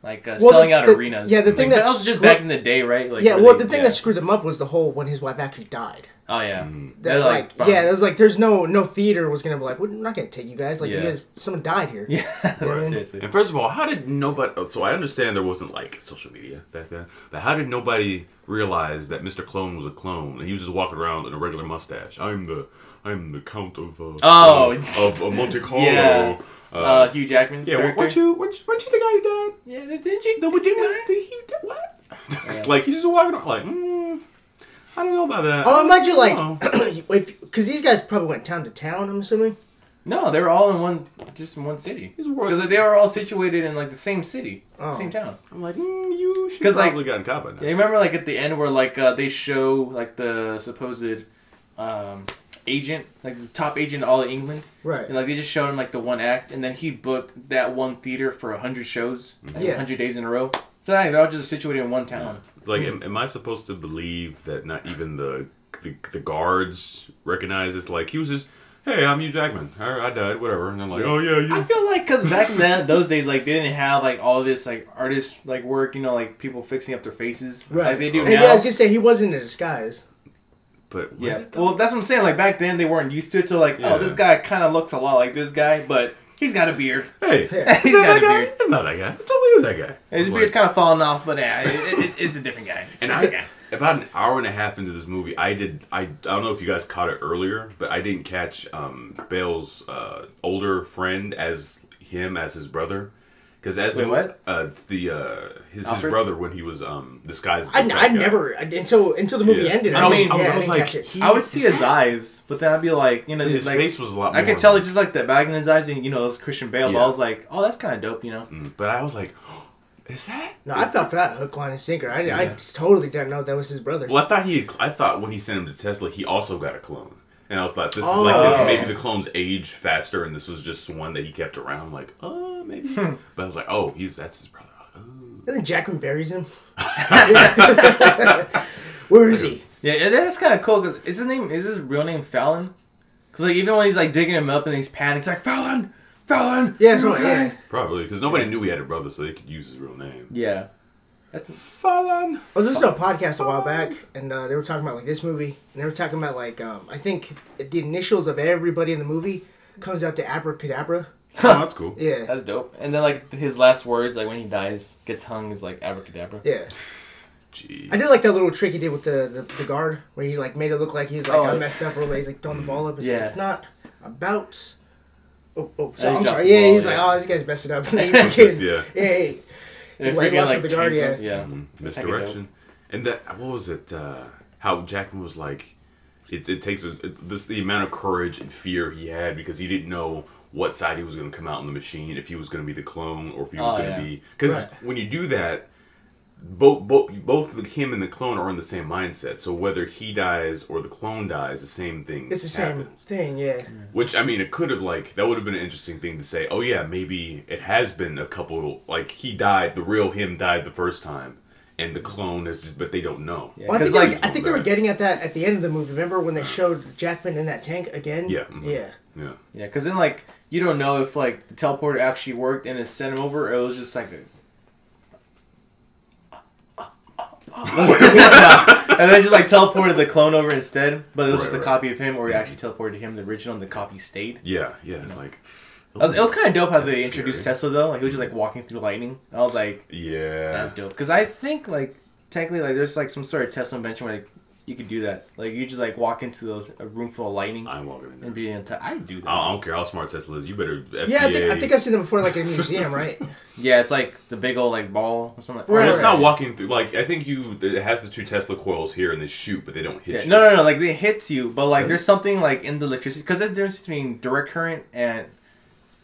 like uh, Well, selling the- out the- arenas? yeah, the thing like, that was just screw- back in the day, right? Like yeah, well, they- the thing yeah. that screwed him up was the whole when his wife actually died. Oh yeah, Mm. That, They're, like, from- yeah, it was like there's no no theater was gonna be like we're not gonna take you guys like you guys someone died here. yeah, Right. seriously. And first of all, how did nobody? So I understand there wasn't like social media back then, but how did nobody realize that Mr. Clone was a clone and he was just walking around in a regular mustache? I'm the I'm the Count of uh, Oh. of, of Monte Carlo. Yeah. Uh, Uh, Hugh Jackman's yeah, character. weren't you weren't you, weren't you the guy who died? Yeah, didn't you? No, but did didn't you did he did what? like he's just walking around like, mm, I don't know about that. Oh, imagine like if because these guys probably went town to town. I'm assuming. No, they were all in one, just in one city. He's worth- Because they were all situated in like the same city, Oh. same town. I'm like, mm, you should 'Cause, like- probably gotten caught by now. Yeah, you remember like at the end where like uh, they show like the supposed um, agent, like the top agent of all of England, Right. and like they just showed him like the one act, and then he booked that one theater for a hundred shows, like, Yeah. hundred days in a row. So like, they're all just situated in one town. It's like, hmm. am, am I supposed to believe that not even the, the the guards recognize this? Like, he was just, hey, I'm Hugh Jackman. I, I died, whatever. And they're like, oh, yeah, you. I feel like because back then, those days, like they didn't have like all this like artist like work, you know, like people fixing up their faces, Right. like they do And now. yeah, I was gonna say he wasn't in a disguise. But was Yeah. it? Well, that's what I'm saying. Like back then, they weren't used to it. So like, oh, Yeah. oh, this guy kind of looks a lot like this guy, but he's got a beard. hey, Yeah. is He's that got a guy? beard. It's not that guy. It totally is that guy. His It's beard's like- kind of falling off, but yeah, it, it- it's, it's a different guy. It's And a I, different guy. about an hour and a half into this movie, I did. I, I don't know if you guys caught it earlier, but I didn't catch um, Bale's uh, older friend as him as his brother. Because as Wait, the what? uh, the uh, his his Alfred? brother when he was um disguised. as I, the I never I- until until the movie Yeah. ended. And I, I mean, was- I yeah, was- I I was didn't like, catch it. he- I would see is his that- eyes, but then I'd be like, you know, His like, face was a lot. I could more- tell it just like that bag in his eyes, and you know, it was Christian Bale. But Yeah. I was like, oh, that's kind of dope, you know. Mm, But I was like, is that? No, I felt for that hook, line, and sinker. I, I totally didn't know that was his brother. Well, I thought he. I thought when he sent him to Tesla, he also got a clone. And I was like, this is Oh. like his, Oh. maybe the clones age faster, and this was just one that he kept around. Like, oh, maybe. Hmm. but I was like, oh, he's that's his brother. Oh. And then Jackman buries him. Where is he? Yeah, and that's kind of cool. Cause is his name? Is his real name Fallon? Because like even when he's like digging him up and he's panicking, he's like Fallon, Fallon. Yeah, you so okay?" yeah. Probably because nobody knew he had a brother, so they could use his real name. Yeah. That's, Fallon. I was listening to a podcast a while back, and uh, they were talking about like this movie, and they were talking about like um, I think the initials of everybody in the movie comes out to abracadabra. Oh, that's cool. Yeah, that's dope. And then like his last words, like when he dies, gets hung, is like abracadabra. yeah. Gee. I did like that little trick he did with the, the, the guard, where he like made it look like he's like Oh, I yeah. messed up, or he's like throwing the ball up. It's, like, Yeah. it's not about. Oh, oh, Yeah, so, he I'm drops sorry. the Yeah, ball, he's yeah. like, oh, this guy's messing up. And then he Just, yeah. yeah, yeah. And Like, freaking, like the guard, chains yeah. yeah. Mhm. Misdirection. And that what was it? Uh, how Jackman was like, it, it takes a, it, this the amount of courage and fear he had because he didn't know what side he was going to come out in the machine if he was going to be the clone or if he was Oh, going yeah. to be because Right. when you do that. Both, both, both him and the clone are in the same mindset. So whether he dies or the clone dies, the same thing. It's the same thing, yeah. Which I mean, it could have like that would have been an interesting thing to say. Oh yeah, maybe it has been a couple like he died, the real him died the first time, and the clone is, just, but they don't know. Yeah. Well, I 'cause, think, like- were, I think they were getting at that at the end of the movie. Remember when they showed Jackman in that tank again? Yeah, mhm. Yeah. Yeah, Yeah, because then like you don't know if like the teleporter actually worked and it sent him over, or it was just like a. and then just like teleported the clone over instead, but it was Right, just a right. copy of him, or he mm-hmm. actually teleported him the original, and the copy stayed. yeah, yeah. It's like It was, it was kind of dope how they introduced scary. Tesla though. Like he was just like walking through lightning. I was like, yeah. that's dope. Because I think like technically like there's like some sort of Tesla invention where like, you could do that. Like you just like walk into those a room full of lightning I'm walking in there. and be in. T- I do that. I I don't care how smart Tesla is. You better. FDA. Yeah, I think, I think I've seen them before, like in a museum, right? Yeah, it's like the big old like ball or something. Right, And it's right. not walking through. Like I think you. It has the two Tesla coils here, and they shoot, but they don't hit Yeah, you. no, no, no. Like it hits you, but like Does there's something like in the electricity because there's a difference between direct current and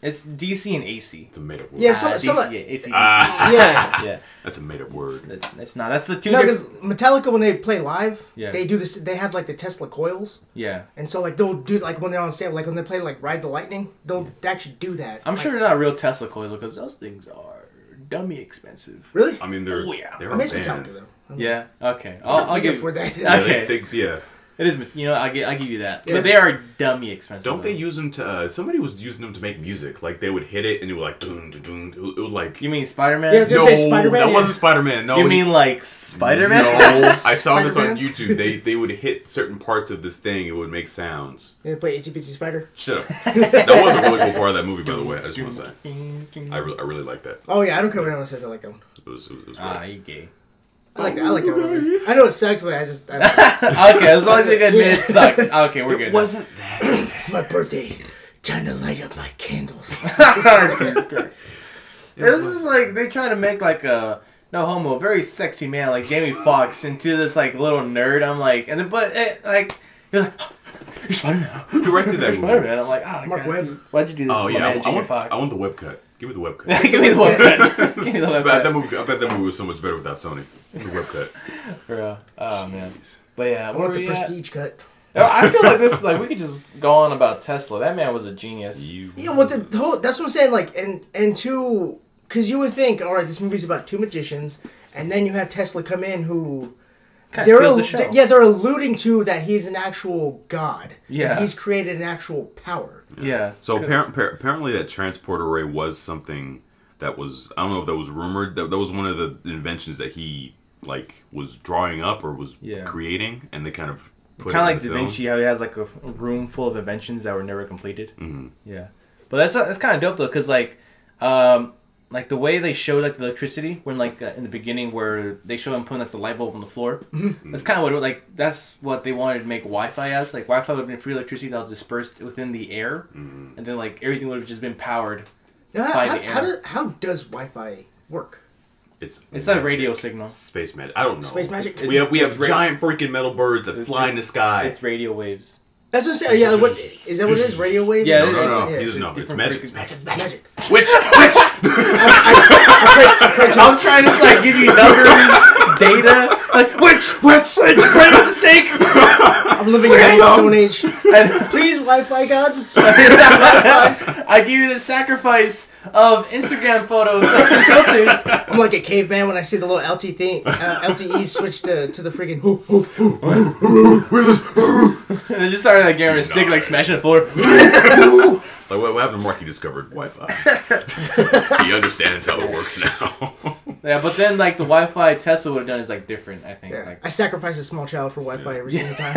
It's DC and AC. It's a made up word. Yeah, Ah, some- DC, some- yeah, AC, Ah. Yeah. yeah. That's a made up word. That's it's not. That's the two No, because different. Metallica when they play live, Yeah. they do this. They have like the Tesla coils, Yeah, and so like they'll do like when they're on stage, like when they play like Ride the Lightning, they'll actually do that. I'm Like, sure they're not real Tesla coils because those things are dummy expensive. Really? I mean, they're Oh, yeah. they're I miss band. Metallica though. Yeah. Okay. I'll, I'll give afford that. Yeah, Okay. they, they, yeah. It is. You know, I get. I give you that. Yeah. But they are dummy expensive. Don't they use them to? Uh, somebody was using them to make music. Like they would hit it and it would like dun dun dun. It would, it would like. You mean Spider Man? Yeah, it's no, gonna say Spider-Man, that yeah. wasn't Spider Man. No, you he- mean like Spider Man? No, I saw this on YouTube. They they would hit certain parts of this thing. It would make sounds. They play Itsy Bitsy Spider. Shut up. that was a really cool part of that movie, by the way. I just want to say, I, re- I really like that. Oh yeah, I don't care what anyone says. I like that one. It was, it was, it was ah, you gay. I like that. I like that one. I know it sucks, but I just. I, okay, as long as you admit it sucks. Okay, we're good. It wasn't that. it's my birthday. Time to light up my candles. Oh, Jesus Christ. This is like they try to make like a no homo, a very sexy man like Jamie Foxx into this like little nerd. I'm like, and then but it, like you're like, you're Spider Man. Who directed that You're Spider-Man. I'm like, oh, Marc God. Webb. Why'd you do this Oh to yeah, my I, man I Jamie want, Foxx? I want the web cut. Give me the web cut. Give me the web cut. Give me the I web bet cut. that movie. I bet that movie was so much better without Sony. The web cut. Bro. Oh man. But yeah, I where want the we at? prestige cut. Oh, I feel like this like we could just go on about Tesla. That man was a genius. You. Yeah, well, the, the whole, that's what I'm saying. Like, and and two, because you would think, all right, this movie's about two magicians, and then you have Tesla come in who. Kind of They're steals the show. th- yeah, they're alluding to that he's an actual god. Yeah. He's created an actual power. Yeah. So appar- appar- apparently, that transport array was something that was. I don't know if that was rumored. That that was one of the inventions that he like was drawing up or was Yeah. creating, and they kind of put kind of it like in Da the film. Vinci, how he has like a a room full of inventions that were never completed. Mm-hmm. Yeah, but that's that's kind of dope though, because like, um, like the way they showed like the electricity when like uh, in the beginning where they show him putting like the light bulb on the floor. Mm-hmm. That's kind of what it, like that's what they wanted to make Wi-Fi as. Like Wi-Fi would have been free electricity that was dispersed within the air, Mm-hmm. and then like everything would have just been powered. Now, how, By how, the how, does, how does Wi-Fi work? It's It's a radio signal. Space magic. I don't know. Space magic? We have we have ra- giant freaking metal birds that It's- fly in the sky. It's radio waves. That's what I'm saying. Yeah, what is that? What it is? Radio wave? Yeah, no, no, no. Yeah, He doesn't it's know. It's magic. It's magic. Magic. Which which? I'm trying to like give you numbers, data, like which which which right with the stake. I'm living in the. Stone Age. And Please, Wi-Fi gods. I give you the sacrifice of Instagram photos and filters. I'm like a caveman when I see the little LT thing, uh, LTE switch to, to the freaking. Hoo, hoo, hoo. I just started like getting a stick, like smashing the floor. Like what, what happened to Mark? He discovered Wi-Fi. he understands how it works now. Yeah, but then like the Wi-Fi Tesla would have done is like different. I think. Yeah. Like, I sacrifice a small child for Wi-Fi every single time.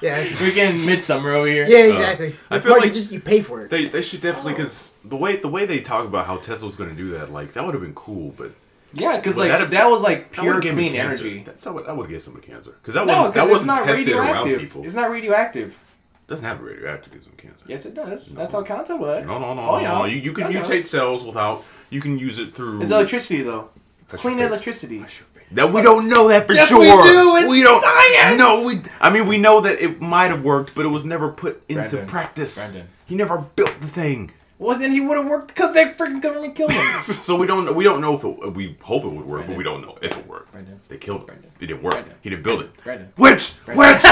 Yeah. We're getting midsummer over here. Yeah, uh, exactly. I feel Mark, like- you just you pay for it. they they should definitely because the way the way they talk about how Tesla was going to do that, like that would have been cool, but Yeah, because like that'd- that was like pure would've given me clean energy. That's how that would get someone cancer because that No, wasn't that wasn't not tested around people. It's not radioactive. It doesn't have radioactive gives cancer. Yes, it does. That's how cancer works. No, no, no, Oh, no, no. You, you can That mutate cells without. You can use it through. It's electricity though. Touch Clean electricity. Touch your face. That we don't know that for Yes, sure. we do. It's we don't. science! No, we. I mean, we know that it might have worked, but it was never put into Brendan. practice. Brendan. He never built the thing, Well, then he would have worked because the freaking government killed him. so we don't. We don't know if it. We hope it would work, but we don't know if it worked. Brendan. They killed him. Brendan. It didn't work. Brendan. He didn't build it. Brendan. Witch! Brendan. Witch!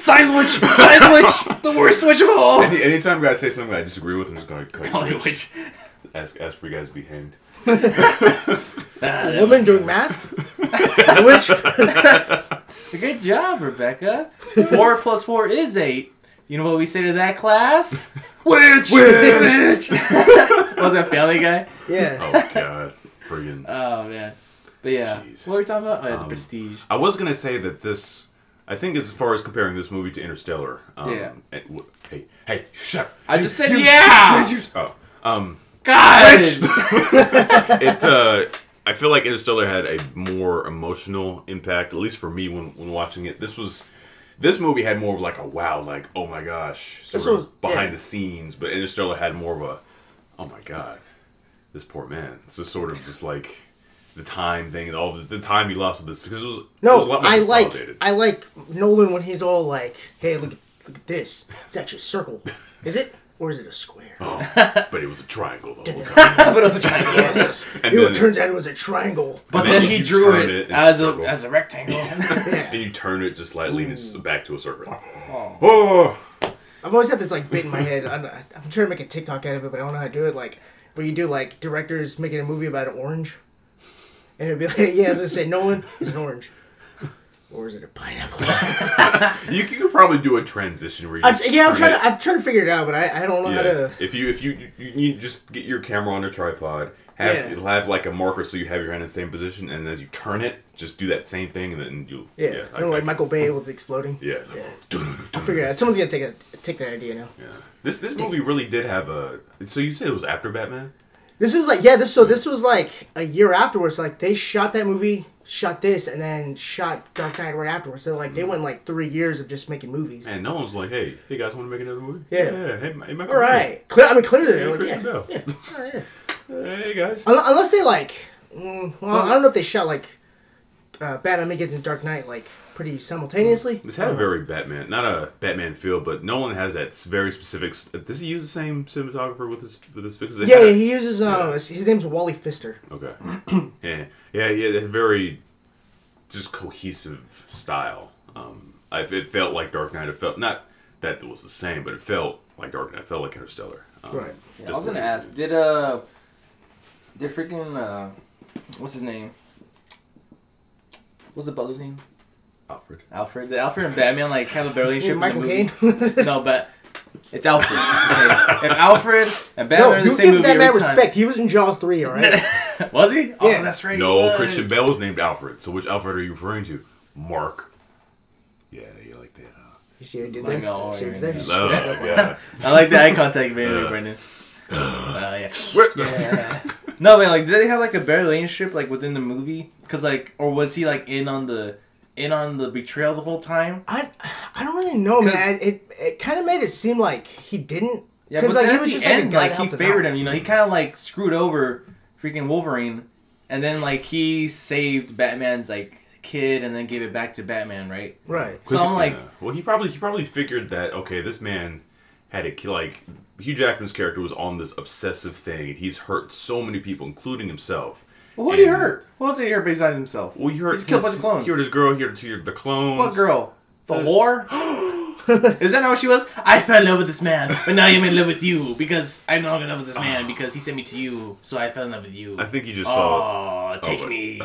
Science witch! Science witch! The worst witch of all! Any, anytime guys say something I disagree with, I'm just going to cut Call you witch. witch. Ask, ask for you guys to be hanged. Ah, Woman doing math. Which Good job, Rebecca. Four plus four is eight. You know what we say to that class? Witch! Witch! Was that Family Guy? yeah. Oh god, friggin'. Oh man. But yeah, Jeez. what were we talking about? Oh, yeah, the Um, Prestige. I was gonna say that this. I think as far as comparing this movie to Interstellar. Um, Yeah. it w- hey, hey, shut. up. I just said You- yeah. you- oh, um, God. it. Uh, I feel like Interstellar had a more emotional impact, at least for me when when watching it. This was. This movie had more of like a wow, like oh my gosh, sort This of was- behind yeah. the scenes. But Interstellar had more of a, oh my god, this poor man. It's just sort of just like the time thing and all the, the time he lost with this because it was it was a No, lot more I like. I like Nolan when he's all like, "Hey, look, look at this. It's actually a circle. Is it? Or is it a square? Oh, but it was a triangle the whole time. but it was a triangle. Yes. And Ew, then- it turns out it was a triangle. But then then he drew it, it as a a circle. as a rectangle. and you turn it just slightly and it's back to a circle. Oh. Oh, I've always had this like bit in my head. I'm, I'm trying to make a TikTok out of it, but I don't know how to do it. Like where you do like directors making a movie about an orange, and it'd be like, yeah, as I say, Nolan is an orange, or is it a pineapple? you, you could probably do a transition where you I'm, just yeah, I'm trying it- to I'm trying to figure it out, but I, I don't know how to. If you if you, you you just get your camera on a tripod, have Yeah. it'll have like a marker so you have your hand in the same position, and as you turn it, just do that same thing, and then you Yeah, yeah, I know, like Michael Bay with exploding. yeah. Yeah. I'll figure it out. Someone's gonna take a take that idea now. Yeah. This this movie really did have a. So you said it was after Batman? This is like yeah, this so this was like a year afterwards. Like they shot that movie, shot this, and then shot Dark Knight right afterwards. So like they went like three years of just making movies. And no one's like, hey, hey guys, want to make another movie? Yeah. yeah. Hey, hey Michael All right, Cle- I mean clearly they're like yeah, yeah, oh, yeah. Hey guys. Unless they like, mm, well, I don't know if they shot like uh, Batman Begins and Dark Knight like pretty simultaneously. This had a very Batman, not a Batman feel, but Nolan has that very specific. Does he use the same cinematographer with this with this? Because Yeah, yeah, he uses um his his name's Wally Pfister. Okay. yeah, yeah, yeah. That very just cohesive style. Um, I, it felt like Dark Knight. It felt not that it was the same, but it felt like Dark Knight. It felt like Interstellar. Um, Right. Yeah, I was gonna the- ask, did uh, did freaking uh, what's his name? What's the butler's name? Alfred. Alfred. Did Alfred and Batman like have a relationship? in Michael? Caine. No, but it's Alfred. Okay. If Alfred and Batman no, are in the you same give movie that man every time- respect. He was in Jaws three, all right. was he? Oh, Yeah. that's right. he No, was. Christian Bale was named Alfred. So which Alfred are you referring to? Mark. Yeah, you like that. huh? you see what I did Like, there? oh, see what I did there? yeah. Love, yeah. I like the eye contact you made Yeah. with Brendan. Uh, yeah. What? Yeah. no, but like, did they have like a better relationship like within the movie? Cause like, or was he like in on the in on the betrayal the whole time? I I don't really know, man. It it kind of made it seem like he didn't. Yeah, but like then he at was the just end, guy like he favored him. You know, he kind of like screwed over freaking Wolverine, and then like he saved Batman's like kid, and then gave it back to Batman, right? Right. So I'm like, Yeah. well, he probably he probably figured that okay, this man had a like Hugh Jackman's character was on this obsessive thing, and he's hurt so many people, including himself. Well, who did he And- hurt? Who else did he hurt besides himself? Well, you hurt He's killed his- bunch of clones. He hurt his girl. He hurt he hurt the clones. What girl? The uh, whore? Is that how she was? I fell in love with this man, but now I'm in love with you because I'm not in love with this man because he sent me to you, so I fell in love with you. I think you just saw. Oh, take me.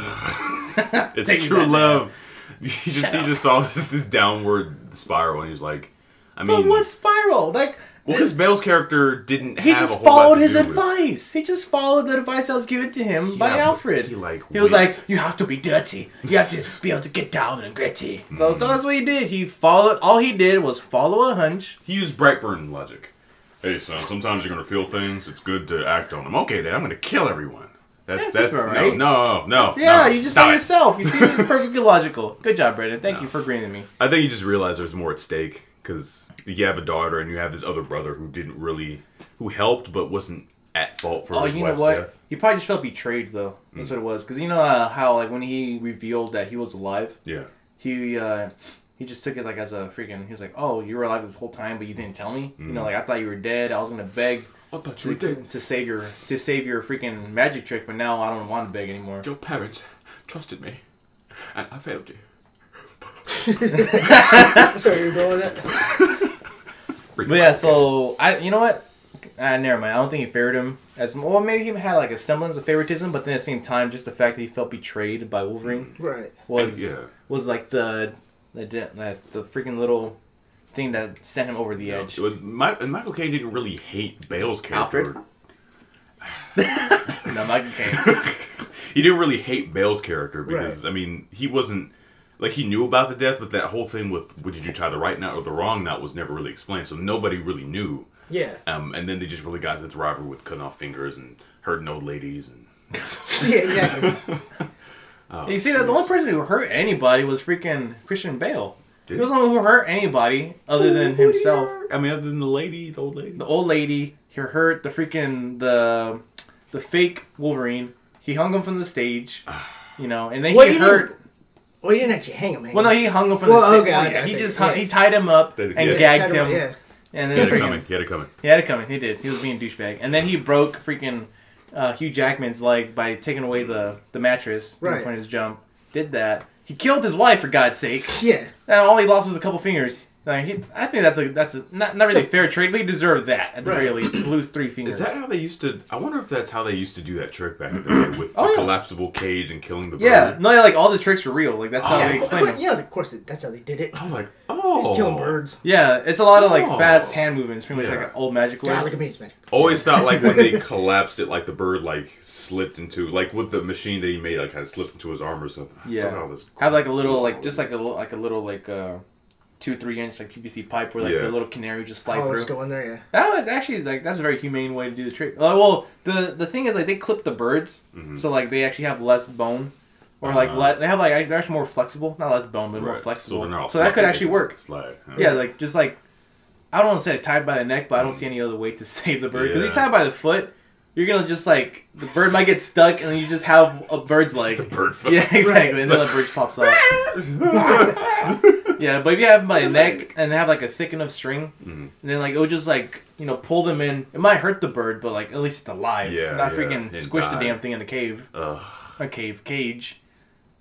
It's true love. You just you up. just saw this, this downward spiral, and he's like, I mean, But mean, what spiral? Like, well, because Bale's character didn't. he have a just followed his do with- advice. He just followed the advice that was given to him by Yeah, but Alfred. he, like, he was like, "You have to be dirty. You have to be able to get down and gritty." Mm-hmm. So, so that's what he did. He followed. All he did was follow a hunch. He used Brightburn logic. Hey, son, sometimes you're gonna feel things. It's good to act on them. Okay, then I'm gonna kill everyone. That's Yeah, that's that's no, right. no, no. Yeah, no, you just said yourself. You seem perfectly logical. Good job, Brendan. Thank you for agreeing with me. I think you just realized there's more at stake because you have a daughter and you have this other brother who didn't really, who helped but wasn't at fault for Oh, his you know wife's what? death. He probably just felt betrayed, though. That's what it was. Because you know uh, how, like, when he revealed that he was alive, Yeah. he uh, he just took it like as a freaking. He was like, "Oh, you were alive this whole time, but you didn't tell me. You know, like I thought you were dead. I was gonna beg I thought you to, to save your to save your freaking magic trick, but now I don't want to beg anymore." Your parents trusted me, and I failed you. Sorry, you're going with that. But yeah, so I, you know what? Uh, never mind. I don't think he favored him as well. Maybe he even had like a semblance of favoritism, but then at the same time, just the fact that he felt betrayed by Wolverine Right. was Yeah. was like the the that the freaking little thing that sent him over the You know, edge. it was, Mi- and Michael Caine didn't really hate Bale's character. No, Michael Caine. he didn't really hate Bale's character because I mean he wasn't like he knew about the death, but that whole thing with what did you tie the right knot or the wrong knot was never really explained, so nobody really knew. Yeah. Um, and then they just really got into this rivalry with cutting off fingers and hurting old ladies and. Yeah, exactly. Oh, you see that the only person who hurt anybody was freaking Christian Bale. Did he was the one who hurt anybody other than himself. I mean, other than the lady, the old lady. the old lady he hurt the freaking the the fake Wolverine. He hung him from the stage, you know, and then Well, he he hurt. Well, he didn't actually hang him. Hang well, no, he hung him from Well, the stage. okay, Well, okay, yeah, he okay, just yeah. hung, he tied him up That- and yeah. gagged him him, up, yeah. And He had it coming. He had it coming. He had it coming. He did. He was being a douchebag. And then he broke freaking uh, Hugh Jackman's leg by taking away the, the mattress Right. from his jump. Did that. He killed his wife for God's sake. Yeah. And all he lost was a couple fingers. Like, he, I think that's a that's a not, not really a fair trade, but he deserved that at the Right. very least to lose three fingers. Is that how they used to? I wonder if that's how they used to do that trick back in the day with Oh, the yeah. collapsible cage and killing the bird. yeah, no, yeah, like all the tricks were real. Like that's how Oh. yeah. they explained course, them. you know, of course, that's how they did it. I was like, oh, Just killing birds. Yeah, it's a lot of like Oh. fast hand movements, pretty much Yeah. like old magic God, words. look at me, it's magic. Always thought like when they collapsed it, like the bird like slipped into like with the machine that he made, like kind of slipped into his arm or something. I Yeah. got all this Have like a little like just like a little like a little like uh two three inch like PVC pipe where like Yeah. the little canary just slide Oh, through. let's go in there, yeah. That was actually like that's a very humane way to do the trick. Uh, well, the the thing is like they clip the birds, so like they actually have less bone, or like Mm-hmm. Uh-huh. le- they have like they're actually more flexible, not less bone, but more flexible. So, So, they're that could actually work. can Slide. Yeah, like just like I don't want to say tied by the neck, but I don't see any other way to save the bird because Yeah. you tie by the foot. You're gonna just like the bird might get stuck, and then you just have a bird's leg. the bird foot. Yeah, exactly. And then the bird pops up. yeah, but if you have my by the neck and they have like a thick enough string, Mhm. and then like it would just like you know pull them in. It might hurt the bird, but like at least it's alive. Yeah, not yeah. freaking It squish the damn thing in the cave, Ugh, a cave cage.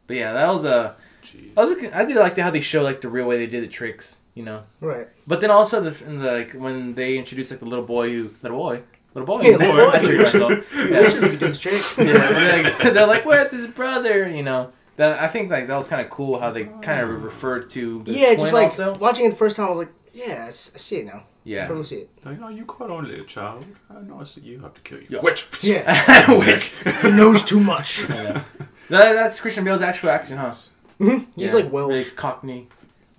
But yeah, that was a. jeez. I was. I did like how they show like the real way they did the tricks, you know. Right. But then also the, in the like when they introduced like the little boy who little boy little boy, Yeah, little boy. I. Yeah. Wishes he could do this trick. yeah, and then, like, they're like, "Where's his brother?" You know. That I think like that was kind of cool how they kind of referred to the yeah, twin just like also. watching it the first time, I was like, yeah, I s- I see it now. Yeah. I Totally see it. Like, oh, you caught on, little child. I know I said you have to kill you. Yeah. Which? Yeah. Which he knows too much. yeah. that, that's Christian Bale's actual accent, huh? Mhm. He's Yeah, like Welsh. really Cockney,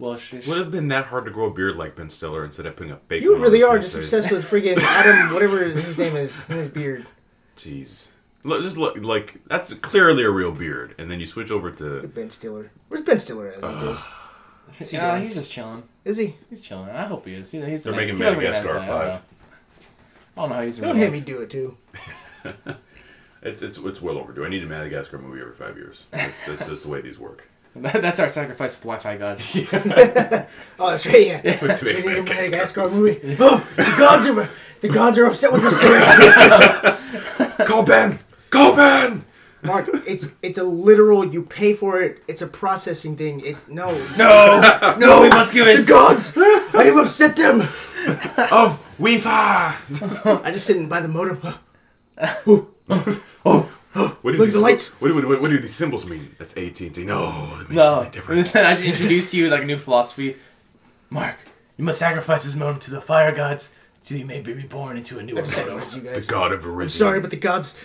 Welshish. Would have been that hard to grow a beard like Ben Stiller instead of putting a fake You one on really his are face? just obsessed with freaking Adam, whatever his name is, and his beard. Jeez. Look, just look like that's clearly a real beard, and then you switch over to Ben Stiller. Where's Ben Stiller at these days? yeah, doing? he's just chilling. Is he? He's chilling. I hope he is. He, he's a They're nice, making he looks like a nice Madagascar guy. I don't 5. I don't know how he's. in Don't real hit life. me do it too. it's it's it's well overdue. I need a Madagascar movie every five years. That's that's, that's the way these work. That's our sacrifice to the Wi-Fi god. Oh, that's right. Yeah. To We make need a Madagascar. Madagascar movie. Oh, the gods are the gods are upset with us today. Call Ben. Call Ben. Mark, it's it's a literal. You pay for it. It's a processing thing. It no No, no, we must give it. the it. gods. I have upset them. Of Wi-Fi. I just sit and buy the modem. Oh. What do Look at these, the lights. What, what, what, what do these symbols mean? That's AT and T. No, it means No, something different. I just introduced to you like a new philosophy. Mark, you must sacrifice this moment to the fire gods, so you may be reborn into a new I just world. sacrifice The god of Viridian. I'm sorry, but the gods.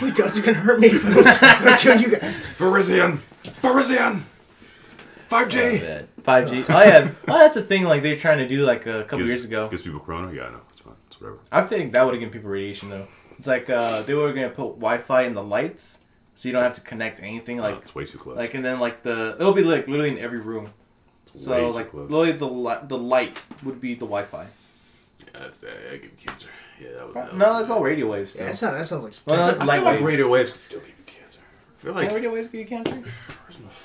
The gods are gonna hurt me if I don't, if I don't kill you guys. Virizion. Virizion. 5G. Five G. Oh yeah, oh, that's a thing. Like they're trying to do like a couple Gives- years ago. Gives people corona. Yeah, I know. It's fine. It's whatever. I think that would have given people radiation though. It's like uh, they were gonna put Wi-Fi in the lights, so you don't have to connect anything. Like, Like, it's way too close. like, and then like the it'll be like literally in every room. It's way So too like close. literally the li- the light would be the Wi-Fi. Yeah, that's that. I give cancer. Yeah, that was. that No, was- that's all radio waves. Still. Yeah, that sounds, that sounds like. Well, that's I light feel like waves. radio waves could still give you cancer. I feel like Can radio waves give you cancer?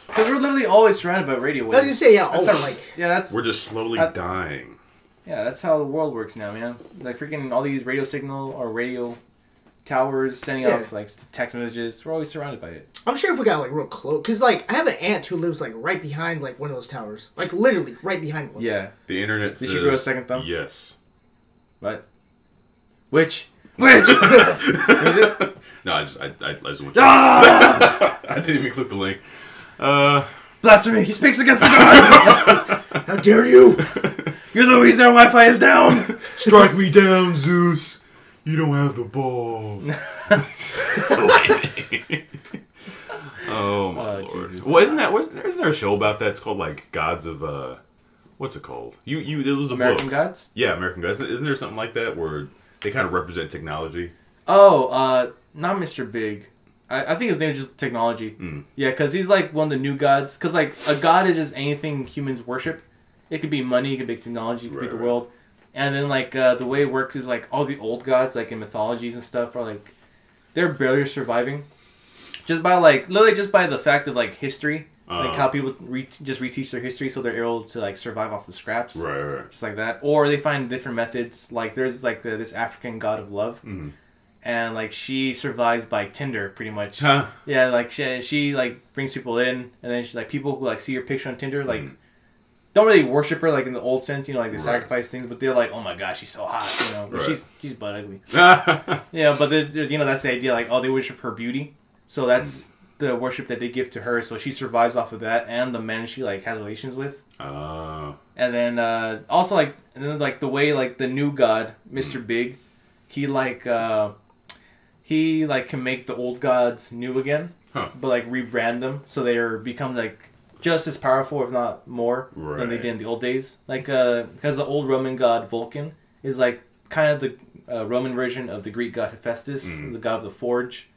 Because we're literally always surrounded by radio I waves. was gonna say yeah. Oh, That's our- like yeah, that's we're just slowly Uh, dying. yeah, that's how the world works now, man. Like freaking all these radio signal or radio towers sending Yeah. off like text messages. We're always surrounded by it. I'm sure if we got like real close, cause like I have an aunt who lives like right behind like one of those towers, like literally right behind one. Yeah, The internet Did says. she grow a second thumb? Yes. but which which is it? No, I just I, I, I just went. To, Ah! I didn't even click the link. Uh, Blasphemy! He speaks against the gods. How dare you? You're the reason our Wi-Fi is down. strike me down, Zeus. You don't have the ball. oh my Oh, lord! Jesus. Well, isn't that wasn't there, isn't there a show about that? It's called like Gods of uh, what's it called? You you it was a American book. gods. Yeah, American Gods. Isn't there something like that where they kind of represent technology? Oh, uh, not Mr. Big. I, I think his name is just technology. Mm. Yeah, because he's like one of the new gods. Because like a god is just anything humans worship. It could be money, it could be technology, it could Right, be the right. world. And then like uh, the way it works is like all the old gods, like in mythologies and stuff, are like they're barely surviving, just by like literally just by the fact of like history. Like Uh. how people re- just reteach their history so they're able to like survive off the scraps, Right, right. just like that. Or they find different methods. Like there's like the, this African god of love, Mhm. and like she survives by Tinder pretty much. Huh. Yeah, like she, she like brings people in, and then she like people who like see her picture on Tinder like Mm. don't really worship her like in the old sense, you know, like they Right. sacrifice things, but they're like, oh my gosh, she's so hot, you know, Right. she's she's butt ugly. yeah. But you know that's the idea, like oh they worship her beauty, so that's the worship that they give to her, so she survives off of that and the men she like has relations with. Uh, And then uh, also like and then like the way like the new god, Mr. Big, he like uh he like can make the old gods new again. Huh. But like rebrand them so they are become like just as powerful if not more than they did in the old days. Like uh because the old Roman god Vulcan is like kind of the uh, Roman version of the Greek god Hephaestus, Mhm. the god of the forge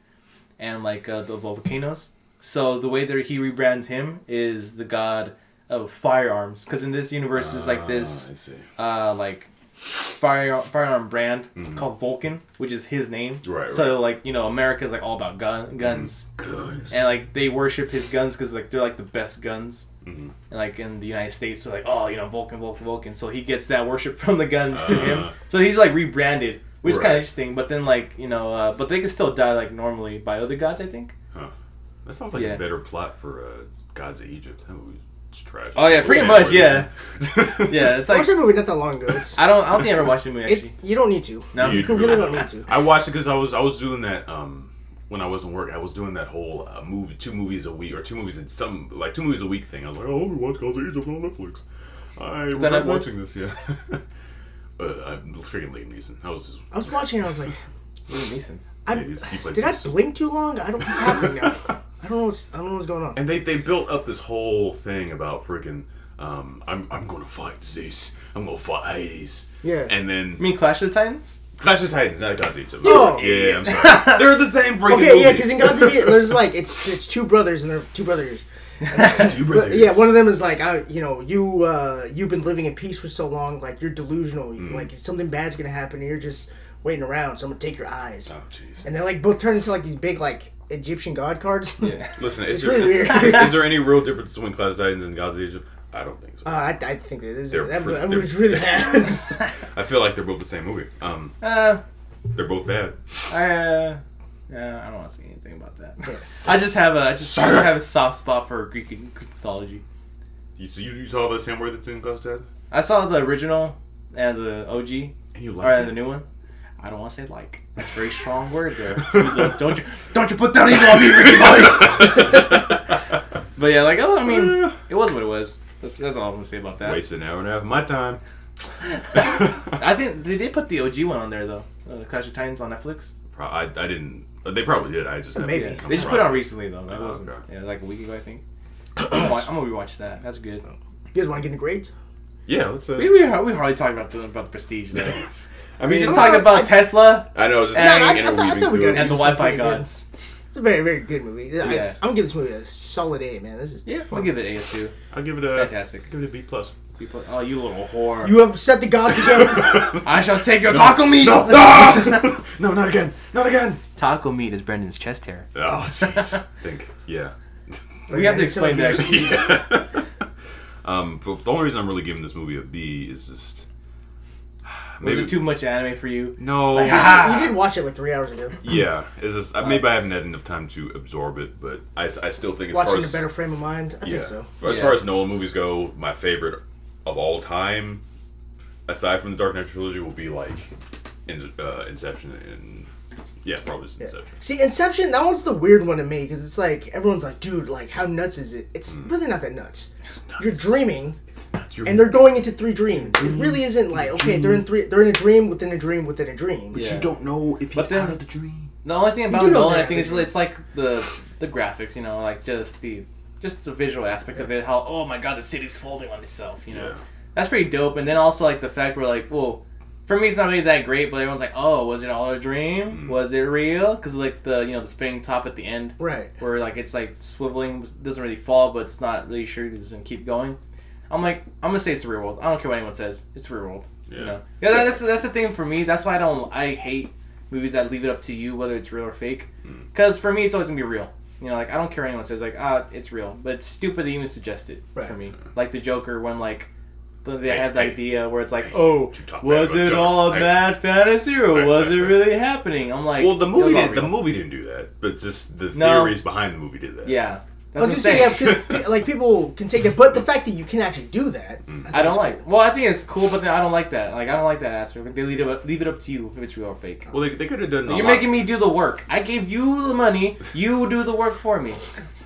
and like uh, the volcanoes. So the way that he rebrands him is the god of firearms because in this universe there's like Ah, this uh like fire firearm brand Mhm. called Vulcan, which is his name. Right, So like you know America's like all about gun guns, Good. and like they worship his guns because like they're like the best guns. Mhm. And like in the United States, they're like, oh, you know, Vulcan, Vulcan, Vulcan. So he gets that worship from the guns to him. Uh. So he's like rebranded, which is kind of interesting. But then like you know, uh, but they can still die like normally by other gods, I think. Huh. That sounds like Yeah. a better plot for uh, Gods of Egypt. That movie's trash. Oh, yeah, pretty much, yeah. Yeah, it's I like watched that movie not that long ago. It's, I don't, I don't think I ever watched the movie actually. it's you don't need to. No, You You really don't need to. I watched it because I was I was doing that um when I wasn't work. I was doing that whole uh, movie, two movies a week or two movies in some like two movies a week thing. I was like, oh, we watch Gods of Egypt on Netflix. I that regret watching this. Yeah. uh, I'm freaking Liam Neeson. I was just I was watching. I was like, Liam Neeson. I, Yeah, he's- he did I blink too long? I don't. What's happening now? I don't know. What's, I don't know what's going on. and they they built up this whole thing about freaking. Um, I'm I'm gonna fight Zeus. I'm gonna fight Hades. Yeah. And then You mean Clash of the Titans? Clash of Titans, not Gods of Egypt. Oh. yeah, I'm sorry. They're the same freaking Okay, yeah, because in Gods of Egypt, there's like it's it's two brothers and they're two brothers. two brothers. Yeah, one of them is like, I, you know, you uh, you've been living in peace for so long, like you're delusional. Mm. Like if something bad's gonna happen, and you're just waiting around. So I'm gonna take your eyes, Oh jeez. and they like both turn into like these big like Egyptian god cards. Yeah. Listen, is It's there, really is, weird. is there any real difference between Clash of Titans and Gods of Egypt? I don't think so. Uh, I, I think that this They're that, pretty- that movie's really bad. I feel like they're both the same movie. Um, Uh, they're both bad. I, uh, yeah, I don't want to say anything about that. I just have a, I just, I have a soft spot for Greek, Greek mythology. You, so you, you saw the Sam Worthington Clash of Titans, I saw the original and the OG, and you or liked the new one. I don't want to say like. That's a very strong word there. don't you, don't you put that evil on me, Ricky Bobby. but yeah, like, oh, I mean, it was what it was. That's, that's all I'm gonna say about that. Wasted an hour and a half of my time. I think they did put the OG one on there though. Uh, Clash of Titans on Netflix. Pro- I, I didn't. They probably did. I just haven't Maybe. Yeah, come they just put it across on recently though. That Oh, wasn't. okay. Yeah, like a week ago I think. I'm gonna watch- I'm gonna rewatch that. That's good. you guys want to get into grades? Yeah, let's. Uh, We we, we hardly talked about the about the prestige though. I We mean, just I- talking about I- Tesla I know, just And- I- I thought- I thought we got it. and the It's Wi-Fi pretty good. gods. It's a very very good movie. I, Yeah. I'm gonna give this movie a solid A, man. This is Yeah, fun. I'll give it A two. I'll give it It's a. fantastic. Give it a B plus. People, oh, you little whore! You upset the gods again. I shall take your taco meat. No, ah! no, not again, not again. Taco meat is Brendan's chest hair. Oh, jeez. Think, yeah. We have to explain that. yeah. um, but the only reason I'm really giving this movie a B is just Was it too much anime for you? No. Like, you, ah! you did watch it like three hours ago. Yeah, it's just uh, maybe I haven't had enough time to absorb it, but I, I still think as Watching far in a better frame of mind. I yeah, think so. as Yeah. far as Nolan movies go, my favorite of all time, aside from the Dark Knight trilogy, will be like in, uh, Inception and yeah, probably just Yeah. Inception. See, Inception, that one's the weird one to me because it's like everyone's like, dude, like how nuts is it? It's Mm. really not that nuts. You're dreaming, It's not your and they're going into three dreams. It really isn't like okay, they're in three, they're in a dream within a dream within a dream. But yeah. You don't know if But then- out of the dream. The only thing about do know Nolan, I think, is it's like the the graphics. You know, like just the just the visual aspect of it. How oh my god, the city's folding on itself. You know, Yeah. that's pretty dope. And then also like the fact where like, well, for me it's not really that great, but everyone's like, oh, was it all a dream? Mm. Was it real? Because like the you know the spinning top at the end, Right. where like it's like swiveling, doesn't really fall, but it's not really sure it doesn't keep going. I'm like, I'm gonna say it's the real world. I don't care what anyone says. It's the real world. Yeah. You know, yeah, that's that's the thing for me. That's why I don't. I hate movies that leave it up to you whether it's real or fake. Mm. Because for me, it's always gonna be real. You know, like I don't care what anyone says. Like ah, it's real, but it's stupid to even suggest it for me. Like the Joker when like. the- They Hey, have the hey, idea where it's like, hey, oh, you talk bad was it Joker. all a bad fantasy or Right, was right, it right. really happening? I'm like, Well, the movie was all did, the movie didn't do that, but just the No. theories behind the movie did that. Yeah, I was that's gonna I'm say, yeah, like people can take it, but the fact that you can actually do that, Mm. think I don't is like. Well, I think it's cool, but then I don't like that. Like I don't like that aspect. Like, they leave it up, leave it up to you if it's real or fake. Well, they, they could have done. a You're lot- making me do the work. I gave you the money. You do the work for me.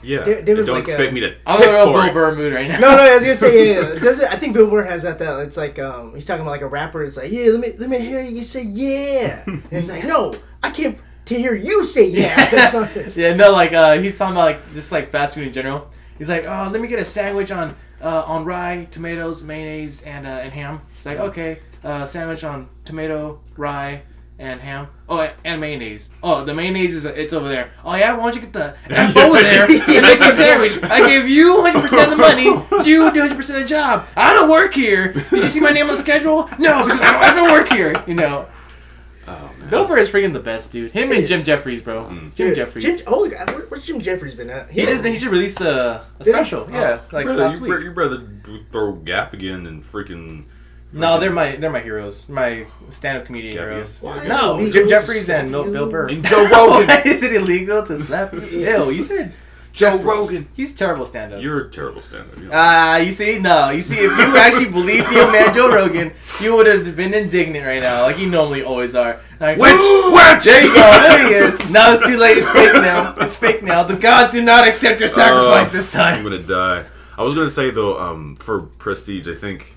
Yeah. There- there was don't like expect a- me to I'm in a for Bill. Burr mood right now. No, no, I was gonna say, yeah, yeah. Does it? I think Bill Burr has that. Though it's like um, he's talking about like a rapper. It's like, yeah, let me let me hear you say yeah. And it's like, no, I can't to hear you say yeah. Yeah, no, like uh, he's talking about like just like fast food in general. He's like, oh, let me get a sandwich on uh, on rye, tomatoes, mayonnaise, and uh, and ham. It's like okay, uh, sandwich on tomato, rye, and ham. Oh, and mayonnaise. Oh, the mayonnaise is it's over there. Oh yeah, why don't you get the F over there and make a sandwich? I gave you 100 percent of the money. You do 100 percent of the job. I don't work here. Did you see my name on the schedule? No, because I don't, I don't work here. You know. Oh man. Bill Burr is freaking the best, dude. Him He and is. Jim Jefferies, bro. Mm. Jim Dude, Jefferies. Jim, holy God, where, where's Jim Jefferies been at? He just he just released a, a Did he? special, yeah, like brother, last you, week. br- you brother throw Gaffigan and freaking. no, they're my they're my heroes, my stand-up comedian Gaffigan? heroes. Why is it No, illegal Jim to Jefferies slap and Bill, you? Bill Burr. And Joe Rogan. Why is it illegal to slap you? Ew, you said Joe Rogan. he's terrible stand-up. You're a terrible stand-up. You know. Ah, you see, no, you see, if you actually believed the old man Joe Rogan, you would have been indignant right now, like you normally always are. Like, Witch! Witch! There you go. There he is. Now it's too late. It's fake now. It's fake now. The gods do not accept your sacrifice Uh, this time. I'm gonna die. I was gonna say though, um, for Prestige, I think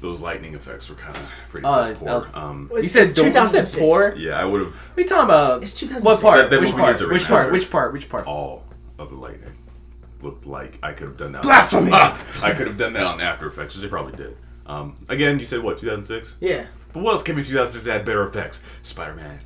those lightning effects were kind of pretty Uh, poor. was- um, You said It's don't- you said 2006. poor. yeah, I would have What are you talking about? It's 2006. What part? That- that Which part? is a Which part? Which part? Which part? all of the lightning looked like I could have done that. Blasphemy! I could have done that on After Effects, which they probably did. Um, again, you said what 2006? Yeah. But what else came in 2006 that had better effects? Spider-Man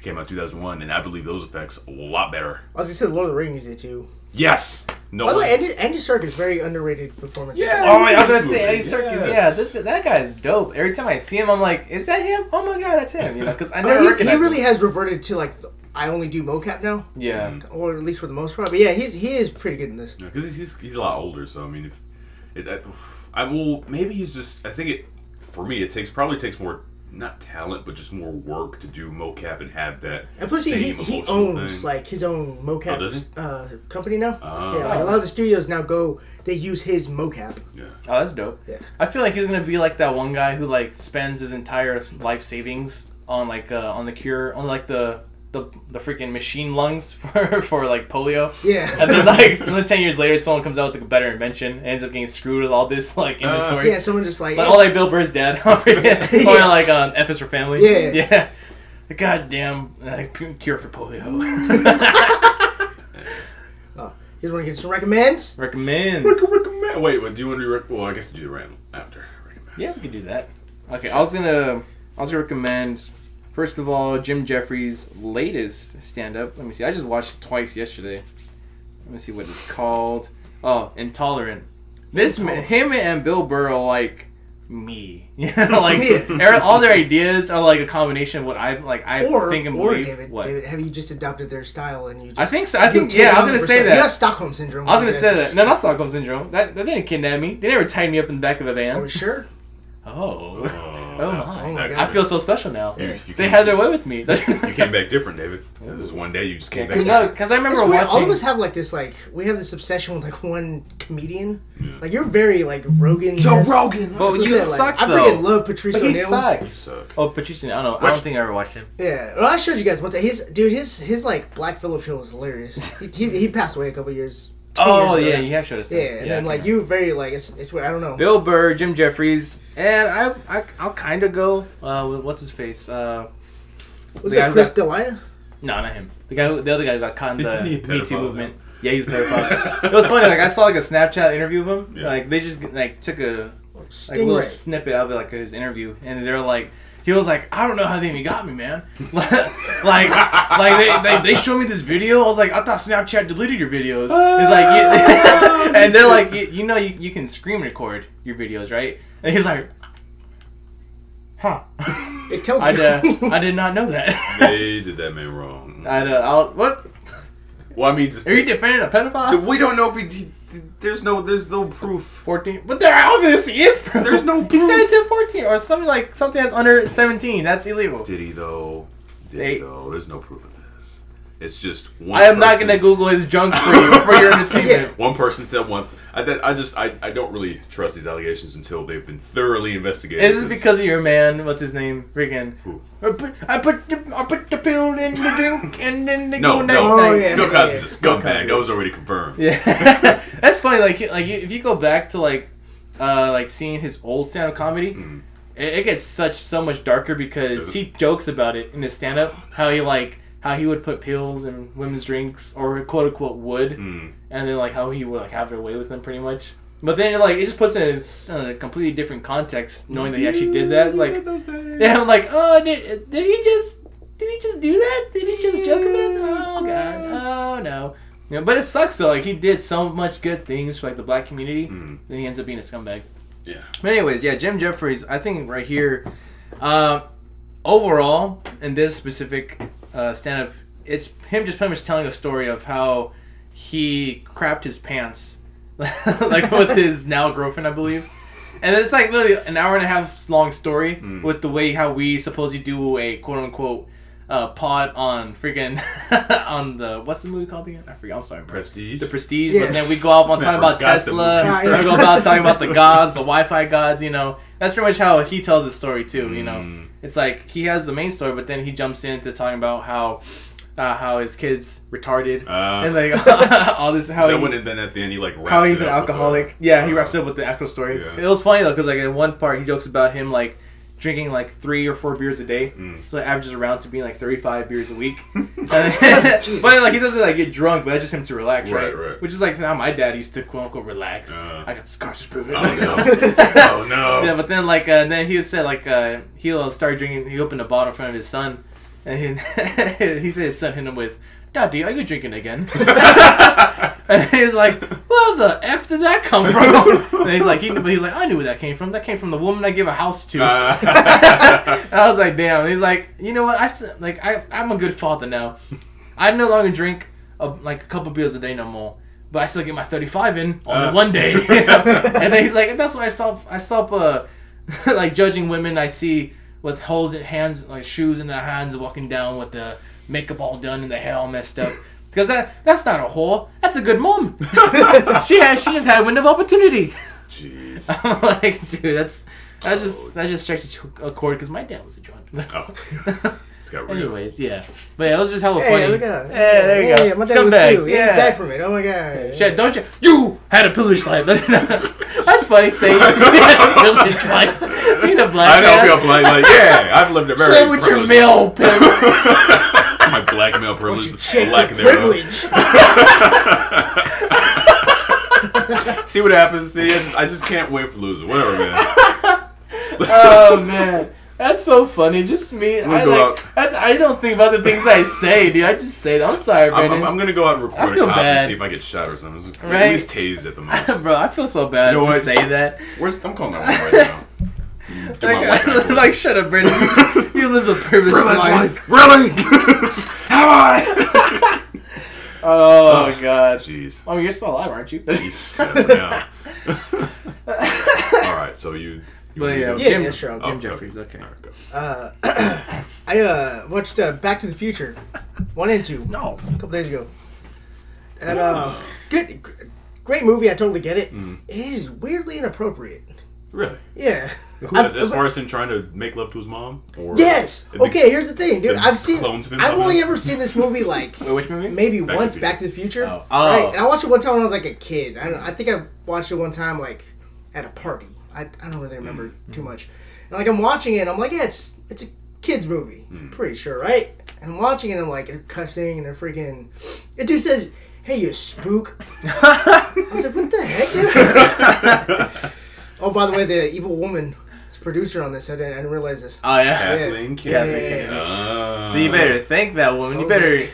came out 2001, and I believe those effects a lot better. I was gonna say Lord of the Rings did too. Yes. No. By the way, Andy, Andy Serkis very underrated performance. Yeah. Oh, I was gonna say Andy movie, Serkis. yes. Yeah, this that guy is dope. Every time I see him, I'm like, is that him? Oh my god, that's him. You know, because I I mean, he, he really him. has reverted to like the, I only do mocap now, Yeah. or at least for the most part. But yeah, he's he is pretty good in this. because he's, he's he's a lot older. So I mean, if it, I, I well maybe he's just. I think it for me it takes probably takes more not talent but just more work to do mocap and have that. And plus, he, same he, he owns thing. like his own mocap Oh, uh, company now. Oh. Yeah, like a lot of the studios now go they use his mocap. Yeah. Oh, that's dope. Yeah. I feel like he's gonna be like that one guy who like spends his entire life savings on like uh, on the cure on like the the the freaking machine lungs for for like polio. Yeah. And then like and then ten years later, someone comes out with like, a better invention and ends up getting screwed with all this like Uh, inventory. yeah, someone just like Like all like Bill Burr's dad, freaking- or like on F is for Family. Yeah. yeah. The goddamn like, cure for polio. oh, here's just want to get some recommends? Recommends. Recommend. Wait, what do you want to rec- Well, I guess do the random after. Recommend. Yeah, we can do that. Okay, I was gonna I was gonna recommend first of all Jim Jefferies' latest stand up. Let me see. I just watched it twice yesterday. Let me see what it's called. Oh, Intolerant. This man, him and Bill Burr are like me. You know, like Yeah. er- all their ideas are like a combination of what I like. I Or, think and or believe. David, what? David, have you just adopted their style and you? Just, I think so. I think- yeah, I was gonna say that. You have Stockholm syndrome. I was gonna say that. No, not Stockholm syndrome. That, that didn't kidnap me. They never tied me up in the back of a van. Are we sure? Oh. Oh, oh, oh my! Oh my God. I feel so special now. You- you they had their way with me. You came back different, David. This is one day you just came back. Because no, 'cause I remember It's weird. watching. All of us have like this, like we have this obsession with like one comedian. Yeah. Like you're very like Rogan. Joe Rogan. Well, So you it's like, suck I freaking love Patrice but he sucks. suck. Oh, Patrice, I don't know. I don't think I ever watched him. Yeah, well, I showed you guys once. His dude, his his like Black Phillip show was hilarious. he, he's, he passed away a couple years. 10 Oh years yeah, ago. you have showed us. That. yeah. that. And then I like can you very like it's it's weird. I don't know. Bill Burr, Jim Jefferies, and I, I I'll kind of go. Uh, with, what's his face? Uh, was it who Chris got- D'Elia? no, not him. The guy, who, the other guy who got caught in Isn't the he a Me Too movement. now? Yeah, he's a pedophile. it was funny. Like I saw like a Snapchat interview of him. Yeah. Like they just like took a like a little snippet of it, like his interview, and they're like, he was like, I don't know how they even got me, man. like, like they, they, they showed me this video. I was like, I thought Snapchat deleted your videos. It's like, yeah. and they're like, you, you know, you, you can screen record your videos, right? And he's like, huh. It tells you. I, uh, I did not know that. They did that man wrong. I uh, I'll, what? Well, I mean, just Are you defending a pedophile? we don't know if he, he. There's no. There's no proof. 14. But there obviously is proof. There's no proof. He said proof. it's in 14 or something like something that's under 17. That's illegal. Did he though? Did They- he though? There's no proof of this. It's just one. I am not gonna Google his junk for you for your entertainment. One person said once. I, that, I just I, I don't really trust these allegations until they've been thoroughly investigated. Is this Since- because of your man? What's his name? Freaking. I put, I put the I put the pill in the drink and then they No, go no. night Oh, night. yeah. Bill Cosby's a scumbag. That was already confirmed. Yeah, that's funny. Like, like if you go back to like, uh, like seeing his old stand-up comedy, Mhm. it, it gets such so much darker because he jokes about it in his stand-up. How he like how he would put pills in women's drinks or quote unquote would, Mm. and then like how he would like have their way with them pretty much. But then like it just puts it in a s- in a completely different context, knowing that he actually did that. Like, those days. yeah, I'm like, oh, did, did he just did he just do that? Did he just joke about? it? Oh god, oh no. But it sucks though. Like he did so much good things for like the black community, Mm. then he ends up being a scumbag. Yeah. But anyways, yeah, Jim Jefferies. I think right here, uh, overall in this specific uh, stand-up, it's him just pretty much telling a story of how he crapped his pants, like with his now girlfriend, I believe. And it's like literally an hour and a half long story Mm. with the way how we supposedly do a quote unquote uh, pod on freaking on the what's the movie called again? I forget. I'm sorry, bro. Prestige. The Prestige, Yes. but then we go off on This man talking about forgot the Tesla. movie. we go about talking about the gods, the Wi-Fi gods. You know, that's pretty much how he tells the story too. You know, Mm. it's like he has the main story, but then he jumps into talking about how uh, how his kid's retarded Uh, and like all this how so he, when it- then at the end he like how he's an alcoholic. Yeah, he wraps up with the actual story. It was funny though because like in one part he jokes about him like wraps how he's it an up with, alcoholic. yeah, he wraps it up with the actual story. yeah. It was funny though because like in one part he jokes about him like drinking like three or four beers a day. Mm. So it averages around to being like 35 beers a week. but like he doesn't like get drunk, but that's just him to relax, right? Right, right. Which is like how my dad used to quote unquote relax. Uh. I got the scars to prove it. Oh no! oh no! yeah, but then like uh, then he said like uh, he'll start drinking. He opened a bottle in front of his son, and he, he said his son hit him with, "Daddy, are you drinking again?" and he's like, "Where the f did that come from?" and he's like, he, but he's like, "I knew where that came from. That came from the woman I gave a house to." Uh, And I was like, damn. And he's like, you know what? I like I I'm a good father now. I no longer drink a, like a couple beers a day no more. But I still get my 35 in on Uh. one day. and then he's like, that's why I stop. I stop uh like judging women I see with holding hands like shoes in their hands, walking down with the makeup all done and the hair all messed up. Because that that's not a whore. That's a good mom. she has she just had a window of opportunity. Jeez. I'm like, dude, that's that's just oh. that just strikes a ch- a chord because my dad was a drunk. Oh, it's got real. Anyways, yeah, but yeah, it was just hella Hey, funny. look at Yeah, there you yeah, go. Yeah, my dad was too. yeah. He died from it. Oh my god. Shit, don't you? You had a pillage life. That's funny saying you had a pillage life. Being a black I know man. people like, like, yeah, I've lived a very Share with your privileged male pimp. My black male privilege, black privilege. See what happens. See, I just, I just can't wait for losing. Whatever, man. oh man. That's so funny. Just me. I, go like, out- that's, I don't think about the things I say, dude. I just say. I'm sorry, I'm, Brendan. I'm, I'm gonna go out and record a cop bad. and see if I get shot or something. Right. At least tased at the most. Bro, I feel so bad You know to what? say that. Where's I'm calling that right now. Do my white guy Like, shut up, Brendan. You, you live the privileged life. life. Really? Have I? Oh, Oh. god. Jeez. Oh, you're still alive, aren't you? Jeez. Yeah. All right. So you. you But yeah, Yeah, Jim, yeah, sure, I'll Jim Oh, Jefferies. Okay. All right, go. Uh, I uh, watched uh, Back to the Future, one and two, No. a couple days ago. And uh, good, great movie. I totally get it. Mm. It is weirdly inappropriate. Really? Yeah. As, I've- as far as him trying to make love to his mom? Or Yes. Okay. Here's the thing, dude. the I've seen. clones of him I've only up? ever seen this movie like Wait, which movie? maybe Back once. Future. Back to the Future. Oh. Oh. Right. And I watched it one time when I was like a kid. I, don't, I think I watched it one time like at a party. I, I don't really remember Mm-hmm. too much. And like I'm watching it, and I'm like, yeah, it's it's a kids movie. Mm. Pretty sure, right? And I'm watching it, and I'm like they're cussing and they're freaking. It dude says, "Hey, you spook." I was like, what the heck, dude? oh, by the way, the evil woman is producer on this. I didn't, I didn't realize this. Oh, yeah. Kathleen Yeah, Kennedy. yeah, yeah, Ah. So you better thank that woman. You I was better.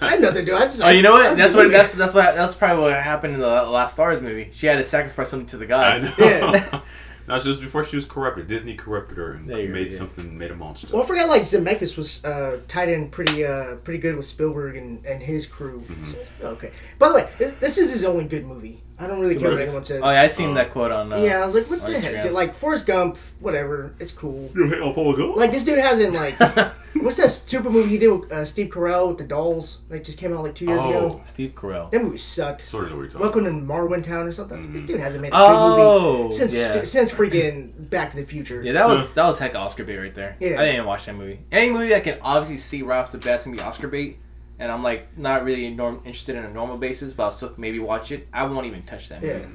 I had nothing to do. I just. Oh, you know what? That's what. That's that's what. That's probably what happened in the Last Stars movie. She had to sacrifice something to the I gods. know. Yeah. No, she was before she was corrupted. Disney corrupted her and There made go. something, made a monster. Well, I forgot like Zemeckis was uh, tied in pretty uh, pretty good with Spielberg and, and his crew. Mm-hmm. So, okay. By the way, this, this is his only good movie. I don't really care what anyone says. Oh yeah, I seen Uh, that quote on. Uh, yeah, I was like, what on the heck? Dude? Like Forrest Gump, whatever. It's cool. You hate Apollo Go? Like this dude hasn't like what's that super movie he did with uh, Steve Carell with the dolls that just came out like two years Oh. ago? Steve Carell. That movie sucked. sort of what you're talking Welcome to. Marwen Town or something. Mm-hmm. This dude hasn't made a good Oh, movie since yeah. since freaking Back to the Future. Yeah, that was that was heck Oscar bait right there. Yeah. I didn't even watch that movie. Any movie I can obviously see right off the bat's gonna be Oscar bait, and I'm like not really norm- interested in a normal basis, but I'll still maybe watch it. I won't even touch that movie Yeah.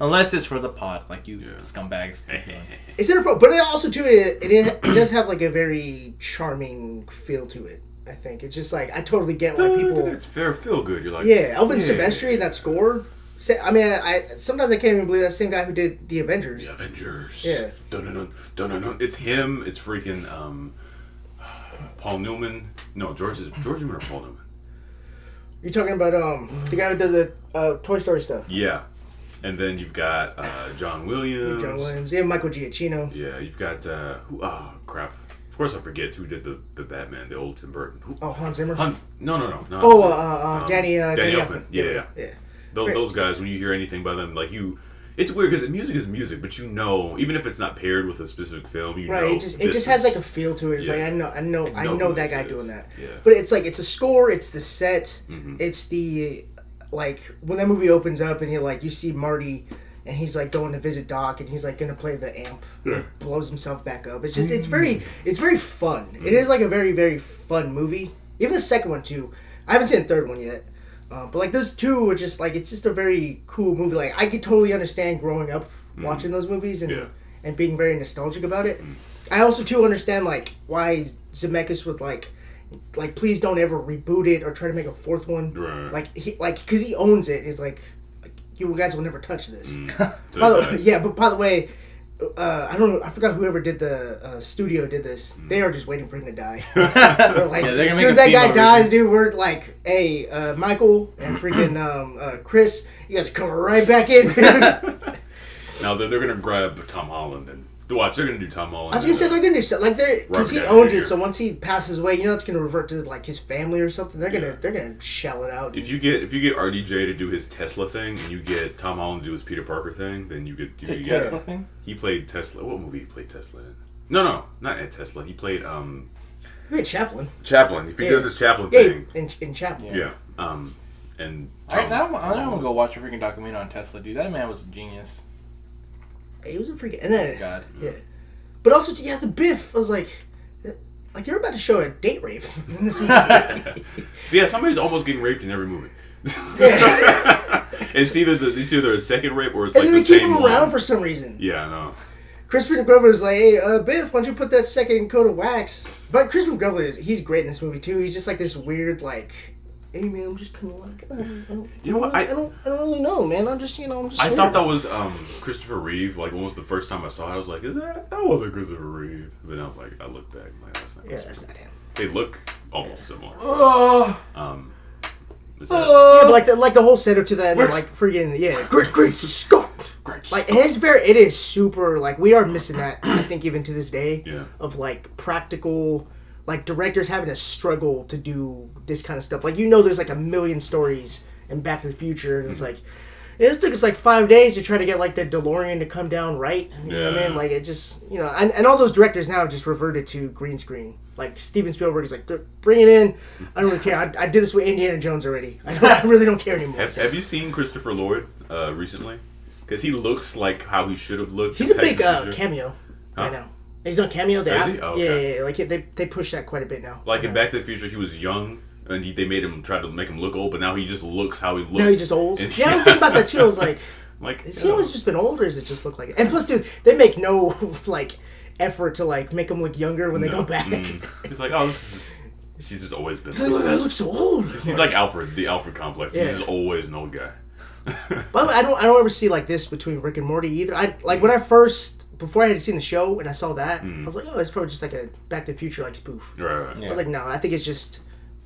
unless it's for the pod, like you Yeah. scumbags. It's inappropriate, but it also too it, it it does have like a very charming feel to it. I think it's just like I totally get why people. It's fair, feel good. You're like, Yeah, Alan Yeah. Silvestri in that score. sa- I mean, I, I sometimes I can't even believe that same guy who did the Avengers. The Avengers. Yeah. Dun dun dun dun dun. dun. It's him. It's freaking um, Paul Newman. No, George is George Newman or Paul Newman. You're talking about um the guy who does the uh, Toy Story stuff. Yeah. And then you've got uh, John Williams. John Williams, yeah, Michael Giacchino. Yeah, you've got uh, who? Oh crap! Of course, I forget who did the the Batman, the old Tim Burton. Who? Oh, Hans Zimmer. Hans? No, no, no, no. Oh, uh, uh, Um, Danny. Uh, Danny Danny Elfman. Yeah, yeah. yeah. Those, those guys, when you hear anything by them, like you, it's weird because music is music, but you know, even if it's not paired with a specific film, you Right, know, it just it just has is- like a feel to it. It's like I know I know I I know know, that guy is. doing that. Yeah. But it's like it's a score, it's the set, Mhm. it's the like when that movie opens up and you're like you see Marty and he's like going to visit Doc and he's like gonna play the amp, Yeah. blows himself back up. It's just it's very it's very fun. It is like a very very fun movie. Even the second one too. I haven't seen the third one yet. Uh, but like those two are just like it's just a very cool movie. Like I could totally understand growing up mm. watching those movies and Yeah. and being very nostalgic about it. Mm. I also too understand like why Zemeckis would like like please don't ever reboot it or try to make a fourth one. Right. Like he like because he owns it. He's like, like you guys will never touch this. Mm. So By the guys, yeah, but by the way. Uh, I don't know. I forgot whoever did the uh, studio did this. They are just waiting for him to die. Like, Yeah, as soon as that guy dies, dude, we're like, hey, uh, Michael and freaking um, uh, Chris, you guys come right back in. now they're, they're gonna grab Tom Holland and watch. They're gonna do Tom Holland. I was gonna say they're gonna do something like they're because he Downey owns Jr. it. So once he passes away, you know that's gonna revert to like his family or something. They're gonna Yeah. they're gonna shell it out. If you get if you get RDJ to do his Tesla thing and you get Tom Holland to do his Peter Parker thing, then you get you, The you get Tesla thing. he played Tesla. What movie he played Tesla in? No, no, not at Tesla. He played um Hey, Chaplin. Chaplin. If he Yeah. does his Chaplin Yeah, thing, in, in Chaplin. yeah. Um, and All right, now I'm, I'm gonna go watch a freaking documentary on Tesla, dude. That man was a genius. He was a freaking and then God. yeah, but also yeah, the Biff. I was like, like you're about to show a date rape in this movie. Yeah, somebody's almost getting raped in every movie. Yeah. it's either the it's either a second rape or it's and like then the they keep same him one. around for some reason. Yeah, I know. Crispin Glover's like, hey, uh, Biff, why don't you put that second coat of wax? But Crispin Glover is he's great in this movie too. He's just like this weird like. Hey man, I'm just kind of like I don't, I don't, You know what, I, I- don't I don't really know, man. I'm just you know I'm just. I weird. thought that was um, Christopher Reeve. Like almost the first time I saw it, I was like, "Is that that wasn't Christopher Reeve?" But then I was like, I looked back, I'm like, "That's not." Yeah, Christopher that's not him. They look almost similar. Oh, Um, is that Yeah, but like the like the whole setup to that, and What? like freaking yeah, great great Scott. great? Like it is very, it is super. Like we are missing that. I think even to this day, Yeah. of like practical, like directors having to struggle to do this kind of stuff. Like you know, there's like a million stories in Back to the Future, and Mm-hmm. it's like. yeah, This took us like five days to try to get like the DeLorean to come down right. You know what I mean? Like it just you know, and, and all those directors now just reverted to green screen. Like Steven Spielberg is like, bring it in. I don't really care. I, I did this with Indiana Jones already. I, I really don't care anymore. have, have you seen Christopher Lloyd uh, recently? Because he looks like how he should have looked. He's a big uh, cameo Huh? right now. He's on cameo. The Is he? Oh, yeah, okay. yeah, yeah, like they they push that quite a bit now. Like in. Back to the Future, he was young, and he, they made him try to make him look old, but now he just looks how he looks. Now he's just old. And- yeah, I was thinking about that too. I was like, like, has he always just been old, or does it just look like it? And plus, dude, they make no like effort to like make him look younger when they go back. Mm. He's like, oh, this is just. He's just always been. He's like, I look so old. He's like Alfred, the Alfred complex. Yeah. He's just always an old guy. but I don't I don't ever see like this between Rick and Morty either. I like when I first before I had seen the show and I saw that, I was like, oh, it's probably just like a Back to the Future like spoof. right, right. Yeah. I was like, no, I think it's just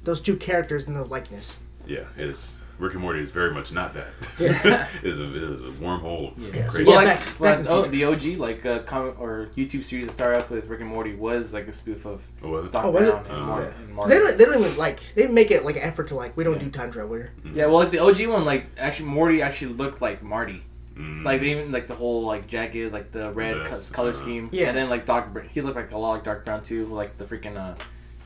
those two characters and the likeness. Yeah, it is. Rick and Morty is very much not that. Yeah. it is a it is a wormhole of Yeah, so crazy. yeah, well, back- like, back to the well, oh, the OG like uh, comic or YouTube series that started off with Rick and Morty was like a spoof of Oh, was it? Doc Oh, Brown it? and, Oh. Mar- Yeah. and 'Cause Marty. They don't, they don't even like they make it like an effort to like we don't Yeah. do time travel here. Yeah, well, like the OG one, like actually Morty actually looked like Marty. Mm. Like they even like the whole like jacket, like the red co- Vest, color uh, scheme. Yeah. And then like Doc, he looked like a lot like Doc Brown too, like the freaking uh,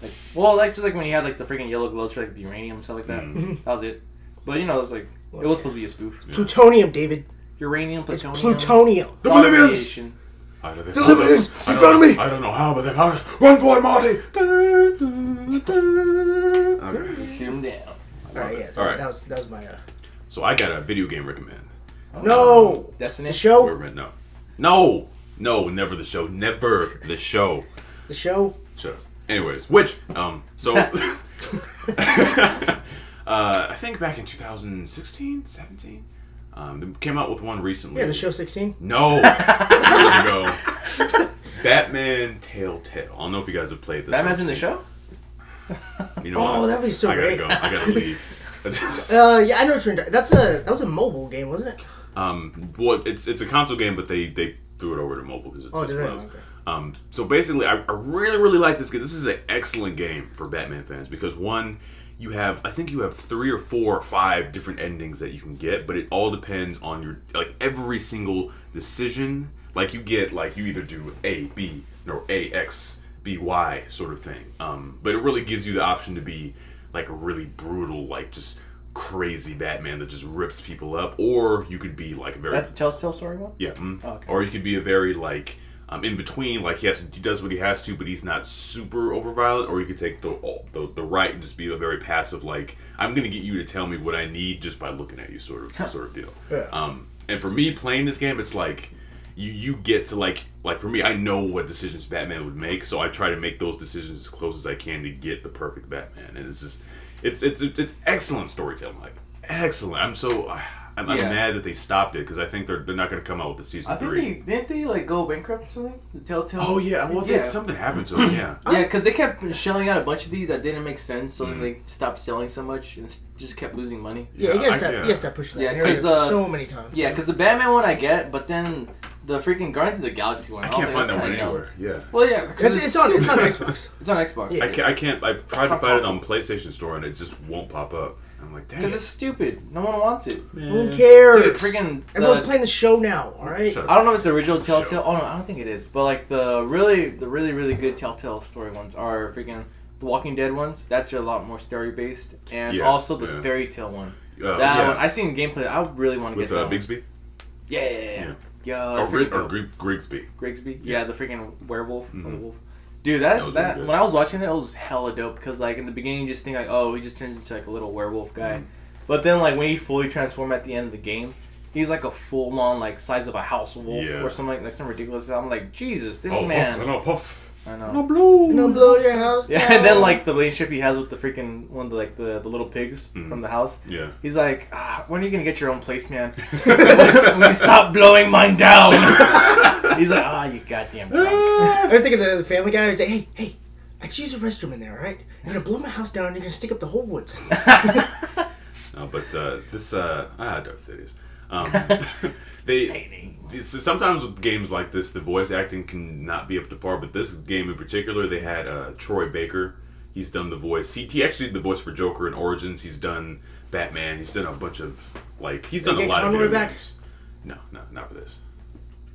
like well, like just like when he had like the freaking yellow gloves for like the uranium and stuff like that. Mm. That was it. But you know, it was like it was supposed to be a spoof. Yeah. Plutonium, David. Uranium, It's plutonium, plutonium. The Bolivians! radiation. How they The find us? In front of me! I don't know how, but they found us. Run for it, Marty! Okay. Shoot him down. All right, yeah. So All right. That was that was my uh, So I got a video game recommend. No Destiny. the show Recommend- No. No! No, never the show. Never the show. the show. Shut up. Anyways, which um so uh, I think back in 2016, 17, um, they came out with one recently. Yeah, the show sixteen. No, years ago. Batman Telltale. I don't know if you guys have played this. Batman's or in the show. You know Oh, what? that'd be so I gotta go. I gotta leave. Uh, yeah, I know what you're. That's a that was a mobile game, wasn't it? Um, well, it's it's a console game, but they they threw it over to mobile because it's Oh, just one? Okay. Um, so basically, I, I really, really like this game. This is an excellent game for Batman fans because one, you have I think you have three or four or five different endings that you can get, but it all depends on your like every single decision. Like you get like you either do A, B, or A, X, B, Y sort of thing. Um, but it really gives you the option to be like a really brutal, like just crazy Batman that just rips people up, or you could be like a very That's the Telltale story one. yeah. mm. Oh, okay. Or you could be a very like um, in between, like he has he does what he has to, but he's not super over violent. Or you could take the the, the right and just be a very passive, like I'm gonna get you to tell me what I need just by looking at you, sort of sort of deal. Yeah. Um, and for me playing this game, it's like you you get to like like for me, I know what decisions Batman would make, so I try to make those decisions as close as I can to get the perfect Batman. And it's just it's it's it's, excellent storytelling, like excellent. I'm so. I'm, I'm Yeah. mad that they stopped it because I think they're they're not going to come out with the season I think three. they didn't they like go bankrupt or something. The Telltale. Oh yeah, well yeah. yeah. something happened to them. Yeah, Yeah, because they kept shelling out a bunch of these that didn't make sense, so Mm. then they stopped selling so much and just kept losing money. Yeah, you gotta I- stop. yeah. You gotta stop pushing that. Yeah, narrative 'cause, uh, so many times. Yeah, because the Batman one I get, but then the freaking Guardians of the Galaxy one. I can't like, find that one kinda dumb. anywhere. Yeah, Well, yeah, 'cause it's, it's on it's on Xbox. It's on Xbox. Yeah. I can't. I can't. I tried to find it on PlayStation Store and it just won't pop up. I'm like, dang Because it. it's stupid. No one wants it. Who cares? Dude, freaking. Everyone's the- playing the show now. All right. Shut. I don't know if it's the original Show. Telltale. Oh no, I don't think it is. But like the really, the really, really good Telltale story ones are freaking the Walking Dead ones. That's a lot more story based, and Yeah, also the yeah. Fairy Tale one. Uh, that yeah. one, I seen gameplay. I really want to with get that uh, one. Bigsby Yeah, yeah, yeah. Yeah. yeah. Yo, or, that's Grig- or Grigsby. Grigsby. Yeah, the freaking werewolf. or the Mhm. wolf. Dude, that That was that, really when I was watching it, it was hella dope because like in the beginning, you just think like, oh, he just turns into like a little werewolf guy, Mm-hmm. but then like when he fully transformed at the end of the game, he's like a full on like size of a house wolf Yeah. or something like, like some ridiculous. I'm like, Jesus, this oh, man. Puff, no, puff. I know. No blue. No blow your house. Down. Yeah, and then like the relationship he has with the freaking one of the like the, the little pigs Mhm. from the house. Yeah. He's like, ah, when are you gonna get your own place, man? when you stop blowing mine down. He's like, ah, you goddamn drunk. I was thinking the, the Family Guy was like, hey, hey, I just use a restroom in there, all right? You're gonna blow my house down and you're gonna stick up the whole woods. no, but uh, this uh, ah, Darth Sidious. Um, they this, sometimes with games like this, the voice acting can not be up to par. But this game in particular, they had uh, Troy Baker. He's done the voice. He, he actually did the voice for Joker in Origins. He's done Batman. He's done a bunch of like he's done They a get lot of Conroy back? games. No, no, not for this.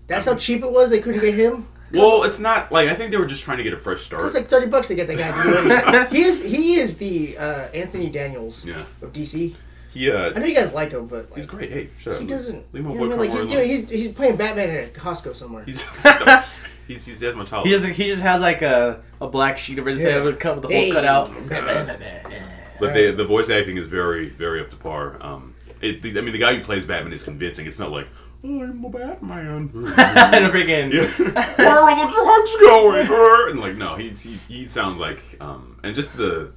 That's how cheap it was. They couldn't get him. Well, it's not like I think they were just trying to get a fresh It start. was like thirty bucks to get that guy to do it. he is he is the uh, Anthony Daniels yeah, of DC. He uh, I know you guys like him, but like, he's great. Hey, shut up. he doesn't. Leave You my know what I mean? Like he's doing, he's he's playing Batman at a Costco somewhere. He's he's he's has my child. He doesn't. He just has like a, a black sheet over his Yeah. head with cut with the holes Hey, cut out. Batman. But the the voice acting is very very up to par. Um, it, the, I mean, the guy who plays Batman is convincing. It's not like I'm a Batman. and a freaking. yeah. Where are the drugs going? And like, no, he he, he sounds like um, and just the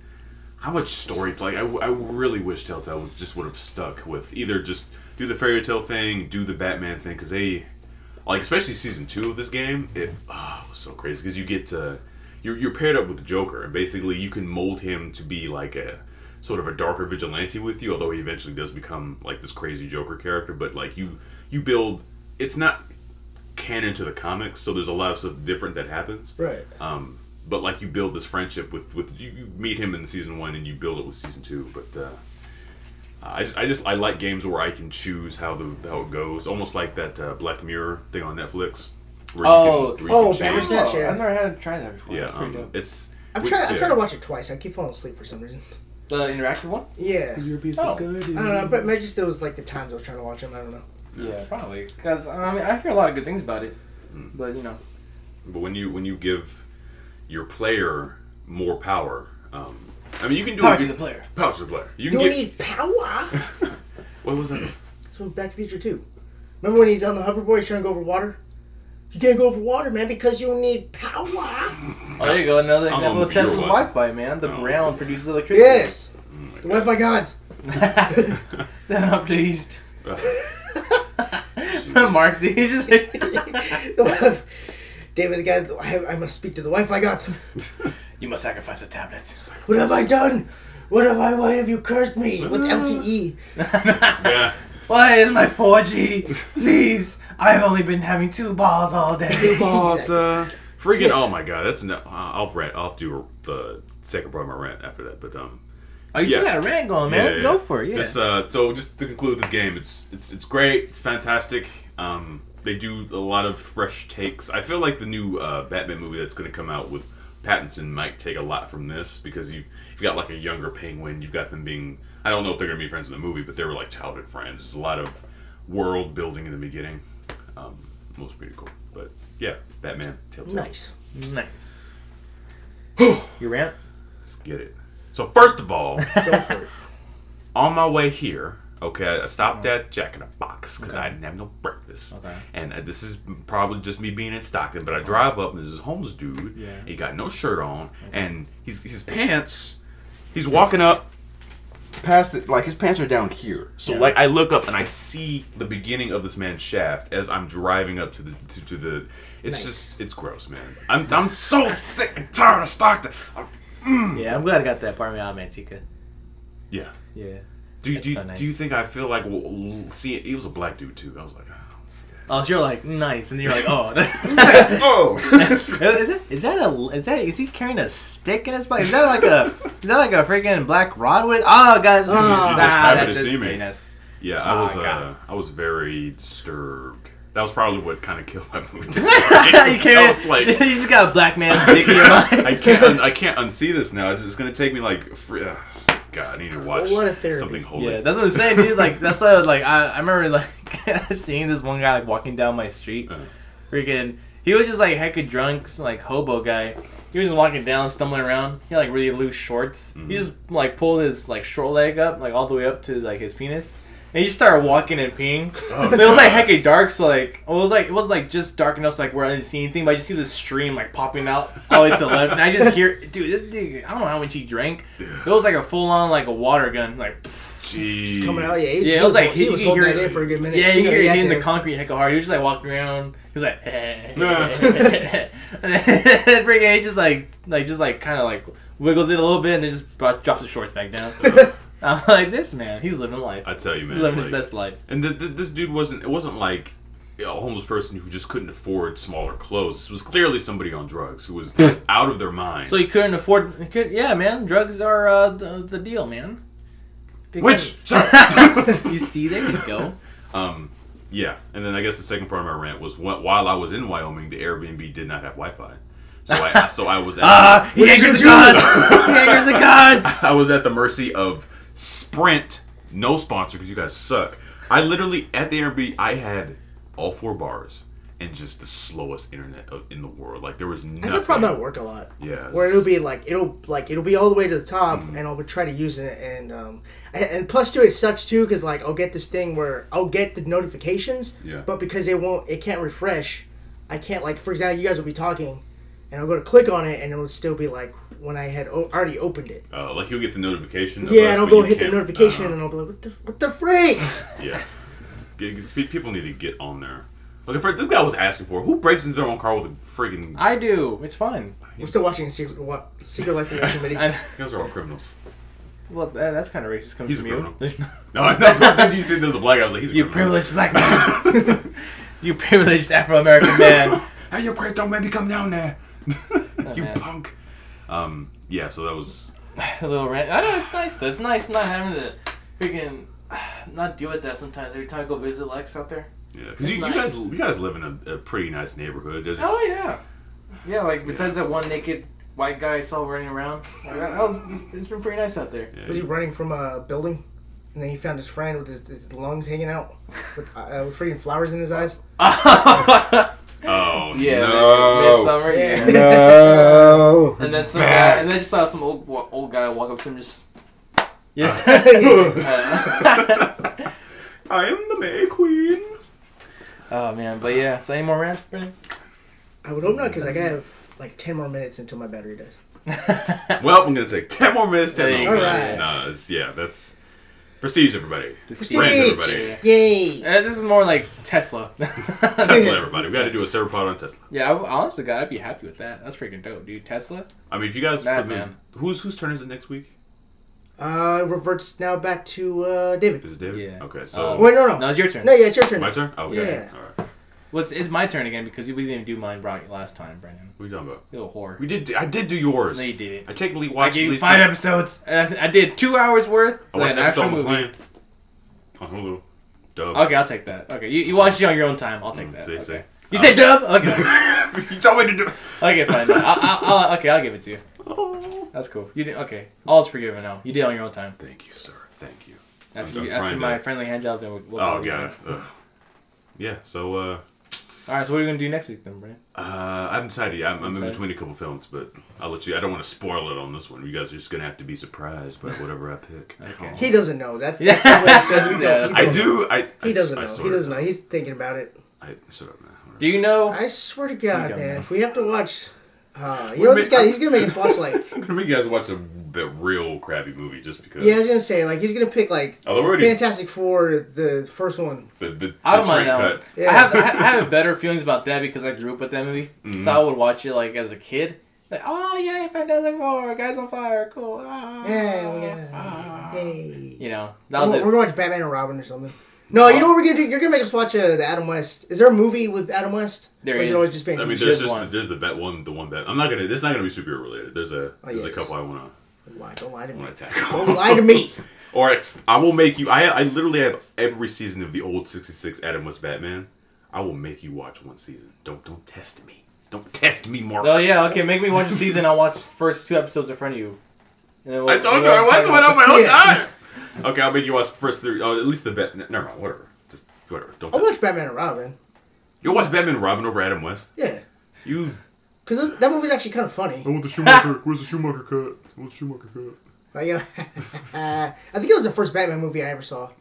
how much story like I, I really wish Telltale would, just would have stuck with either just do the fairy tale thing, do the Batman thing, because they like especially season two of this game, it oh, was so crazy because you get to you're, you're paired up with the Joker and basically you can mold him to be like a sort of a darker vigilante with you. Although he eventually does become like this crazy Joker character, but like you you build. It's not canon to the comics, so there's a lot of stuff different that happens. Right. Um, but like you build this friendship with with you, you meet him in season one and you build it with season two. But uh, I just, I just I like games where I can choose how the how it goes, almost like that uh, Black Mirror thing on Netflix. Where Oh. where Oh, change- Bandersnatch, yeah. I've never had to try that before. Yeah, That's pretty um, dope. it's. I've we- tried. I've yeah. tried to watch it twice. I keep falling asleep for some reason. The interactive one? Yeah. You're being Oh. good. I don't know, but maybe just it was like the times I was trying to watch them. I don't know. Yeah, probably. Because I mean, I hear a lot of good things about it, but you know, But when you when you give your player more power, um, I mean you can do power it. to the player. Power to the player. You You can get. need power. what was that? That's from Back to the Future too. Remember when he's on the hoverboard, he's trying to go over water? You can't go over water, man, because you need power. Oh, there you go. Another I don't example know of if you were Tesla's watching. Wi-Fi, man. The Oh. ground produces electricity. yes. The Wi-Fi gods. then I'm pleased. Marc, dude, he's just David, the guy, I, I must speak to the wife I got. you must sacrifice the tablets. What have I done? What have I? Why have you cursed me with? LTE? yeah. Why is my 4G? Please, I've only been having two balls all day. Two balls. uh, freaking! Oh my god, that's no. I'll rant. I'll do the second part of my rant after that. But um, Oh, you Yeah. still got a rant going, man. yeah, yeah, Go for it. Yeah. This, uh, so just to conclude this game, it's it's it's great. It's fantastic. Um, they do a lot of fresh takes. I feel like the new uh, Batman movie that's going to come out with Pattinson might take a lot from this because you you've got like a younger Penguin. You've got them being. I don't know if they're going to be friends in the movie, but they were like childhood friends. There's a lot of world building in the beginning. Um, most pretty cool. But yeah, Batman. Telltale. Nice. nice. you rant? Let's get it. So first of all, Go for it. on my way here, okay, I stopped at Jack in the Box because I didn't have no breakfast. Okay. And uh, this is probably just me being in Stockton, but I drive up and there's this homeless dude. Yeah. He got no shirt on, and he's his pants. He's walking up past it, like his pants are down here. So Yeah. like I look up and I see the beginning of this man's shaft as I'm driving up to the to, to the. It's Nice. just it's gross, man. I'm I'm so sick and tired of Stockton. I'm- Yeah, I'm glad I got that out of Manteca. yeah. Yeah. Do, do, so nice. do you think I feel like well, see he was a black dude too? I was like, oh, see Oh, so you're like nice, and then you're like, oh, that. oh, is it? Is that a? Is that? Is he carrying a stick in his butt? Is that like a? Is that like a freaking black rod? With oh, guys, Oh, nah, that's to just see me. penis. yeah. I Oh, was uh, I was very disturbed. That was probably what kind of killed my movie. You can't. I was like, you just got a black man's dick in your mind. I can't un- I can't unsee this now. It's, it's gonna take me like free, God. I need to watch What a therapy. something holy. Yeah, that's what I'm saying, dude. Like that's what like I, I remember like seeing this one guy like walking down my street. Uh. Freaking, he was just like hecka drunk, like hobo guy. He was just walking down, stumbling around. He had like really loose shorts. Mm-hmm. He just like pulled his like short leg up, like all the way up to like his penis. And he just started walking and peeing. Oh, it was like God. hecka dark, so like it was like it was like just dark enough so like where I didn't see anything, but I just see the stream like popping out all the way to the left, and I just hear, dude, this dude, I don't know how much he drank. It was like a full on like a water gun, like. Jeez. Coming out, yeah. Yeah, it was like he, he- was you holding hear- that in for a good minute. Yeah, you know, hear he hitting the concrete heck hard. He was just like walking around. He was like, and then freaking he just like, like just like kind of like wiggles it a little bit and then just drops his shorts back down. I'm like, this man, he's living life. I tell you, man. He's living his best life. And th- th- this dude wasn't. It wasn't like a homeless person who just couldn't afford smaller clothes. This was clearly somebody on drugs who was out of their mind. So he couldn't afford. He could, yeah, man, drugs are uh, the, the deal, man. They Which, couldn't- you see, there you go. um, yeah. And then I guess the second part of my rant was wh- while I was in Wyoming, the Airbnb did not have Wi-Fi. So I, so I was at, Ah, he angered the gods. He angered the gods. I was at the mercy of Sprint, no sponsor because you guys suck. I literally at the Airbnb I had all four bars and just the slowest internet in the world. Like there was I nothing. have that problem at work a lot. Yeah, Where it'll be like it'll like it'll be all the way to the top, Mm-hmm. and I'll try to use it, and um, and, and plus too, it sucks too because like I'll get this thing where I'll get the notifications, Yeah. but because it won't, it can't refresh. I can't like for example, you guys will be talking, and I'll go to click on it, and it will still be like when I had o- already opened it. Uh, like you'll get the notification. of Yeah, us, and I'll but go hit the notification, uh, and I'll be like, what the what the freak? yeah. G- g- pe- People need to get on there. Like, for this guy was asking for who breaks into their own car with a freaking. I do. It's fun. We're still watching Secret, what, Secret Life of Walter Mitty. I, You guys are all criminals. Well, that, that's kind of racist coming He's a from you. criminal. No, no, don't you said there's a black guy. I was like, he's a you criminal. privileged black man. you privileged Afro American man. Hey, yo, Chris, don't make me come down there. you man. punk. Um, yeah, so that was. A little rant. I know it's nice. That's nice not having to freaking not deal with that sometimes. Every time I go visit Lex out there. Yeah, because you, nice. you guys, you guys live in a, a pretty nice neighborhood. There's Oh yeah, yeah. Like besides that one naked white guy I saw running around, like, that that was it's- it's been pretty nice out there. yeah, Was he running from a building? And then he found his friend with his, his lungs hanging out with, uh, with freaking flowers in his eyes. Oh Yeah, no! midsummer. Yeah. Yeah. No! And then some guy, and then just saw some old old guy walk up to him, just. Yeah. Uh, I am the May Queen. oh man, but yeah. So any more rants, Brendan? I would hope not, because I have like 10 more minutes until my battery dies. Well, I'm gonna take ten more minutes. Ten There more minutes. Alright. Nah, yeah, that's prestige, everybody. Prestige! Brand, everybody. Yay! Uh, this is more like Tesla. Tesla, everybody. We got to do a server pod on Tesla. Yeah, I, honestly, God, I'd be happy with that. That's freaking dope, dude. Tesla. I mean, if you guys, Mad for the- man. whose whose turn is it next week? Uh, reverts now back to uh, David. Is it David? Yeah. Okay, so Um, Wait, no, no. No, it's your turn. No, yeah, it's your turn. my turn. Oh, okay. Yeah. All right. Well, it's, it's my turn again because we didn't even do mine brought last time, Brendan. What are you talking about? You little whore. We did. Do, I did do yours. No, you did it. I technically I gave at you least five the- episodes. Uh, I did two hours worth. I watched an episode on movie. Hulu. On Hulu. Dub. Okay, I'll take that. Okay, you, you watched it on your own time. I'll take Mm, that. see, okay. see. You said dub? Okay. you told me to do. okay, fine. I'll, I'll, I'll, okay, I'll give it to you. Oh. That's cool. You did okay. All's forgiven now. You did it on your own time. Thank you, sir. Thank you. After, I'm you, trying after to- my friendly hand job, then we'll. we'll Oh god. Yeah. So uh, All right. So what are you gonna do next week then, Brian? uh, I haven't decided. yet. I'm, I'm in between a couple films, but I'll let you. I don't want to spoil it on this one. You guys are just gonna have to be surprised by whatever I pick. Okay. He doesn't know. That's, Yeah. that's the way it says. He Yeah, that's- I do. I. I He doesn't I know. sort He doesn't know. He's thinking about it. I shut up, man. Do you know? I swear to God, man, know. if we have to watch, uh, you know may- this guy, he's gonna make us watch like, I'm gonna make you guys watch a bit real crappy movie just because. yeah, I was gonna say like he's gonna pick like Oh, they're already- Fantastic Four, the first one. The the, I don't the mind trick that cut. one. Yeah. I have I have better feelings about that because I grew up with that movie, Mm-hmm. so I would watch it like as a kid. Like, oh yeah, Fantastic Four, guys on fire, cool. Ah, Yeah, yeah. ah. Hey. You know, that was We're, it. we're gonna watch Batman and Robin or something. No, you know what we're gonna do? You're gonna make us watch uh, the Adam West. Is there a movie with Adam West? There or is is. it always just been I mean, there's just one. there's the bet one, the one bet. I'm not gonna. This is not gonna be superhero related. There's a there's yeah, a couple I wanna Don't lie, don't lie to me. tackle. Don't lie to me. Or it's I will make you. I I literally have every season of the old '66 Adam West Batman. I will make you watch one season. Don't don't test me. Don't test me, Marc. Oh yeah, okay. Make me watch a season. I'll watch first two episodes in front of you. And then we'll- I told you I was one of my whole Yeah. time. Okay, I'll make you watch first three. Oh, at least the bet. Never mind. Whatever. Just whatever. Don't. I'll watch Batman and Robin. You'll watch Batman and Robin over Adam West. Yeah, You. because that movie's actually kind of funny. I want the Schumacher. Where's the Schumacher cut? I want the Schumacher cut. Like, uh, I think it was the first Batman movie I ever saw.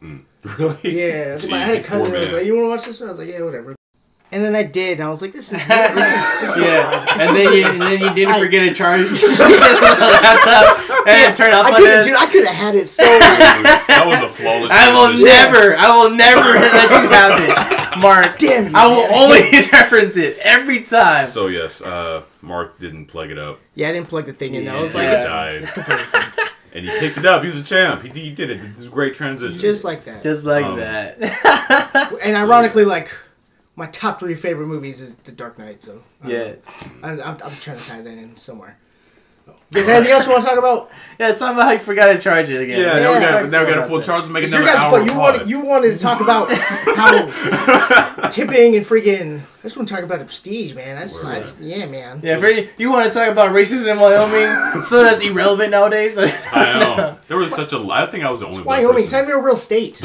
Really? Yeah, I, was like, I had a cousin who was like, "You want to watch this?" one? I was like, "Yeah, whatever." And then I did, and I was like, "This is this is this is Yeah, and then you and then you didn't forget to charge the laptop and turn off I on could have, this. dude. I could have had it so. that was a flawless. I will transition. never, I will never let you have it, Marc. Damn you, I will man. always reference it every time. So yes, uh, Marc didn't plug it up. yeah, I didn't plug the thing in. I was like, Yeah. it's, died. and he picked it up. He was a champ. He, he did it. This is a great transition. just like that. Just like Um, that. and ironically, like my top three favorite movies is The Dark Knight. So I yeah. I'm, I'm, I'm trying to tie that in somewhere. Is there anything else you want to talk about? yeah. It's not about how you forgot to charge it again. yeah, Yeah, now we got now we got a full charge to make You another guys, hour. you pod. wanted you wanted to talk about how tipping and freaking. I just want to talk about the prestige, man. I just, I just yeah, man. Yeah, very, you want to talk about racism in Wyoming? so that's irrelevant nowadays. I know. There was such a. I think I was the only. black Wyoming, it's not person. even a real state.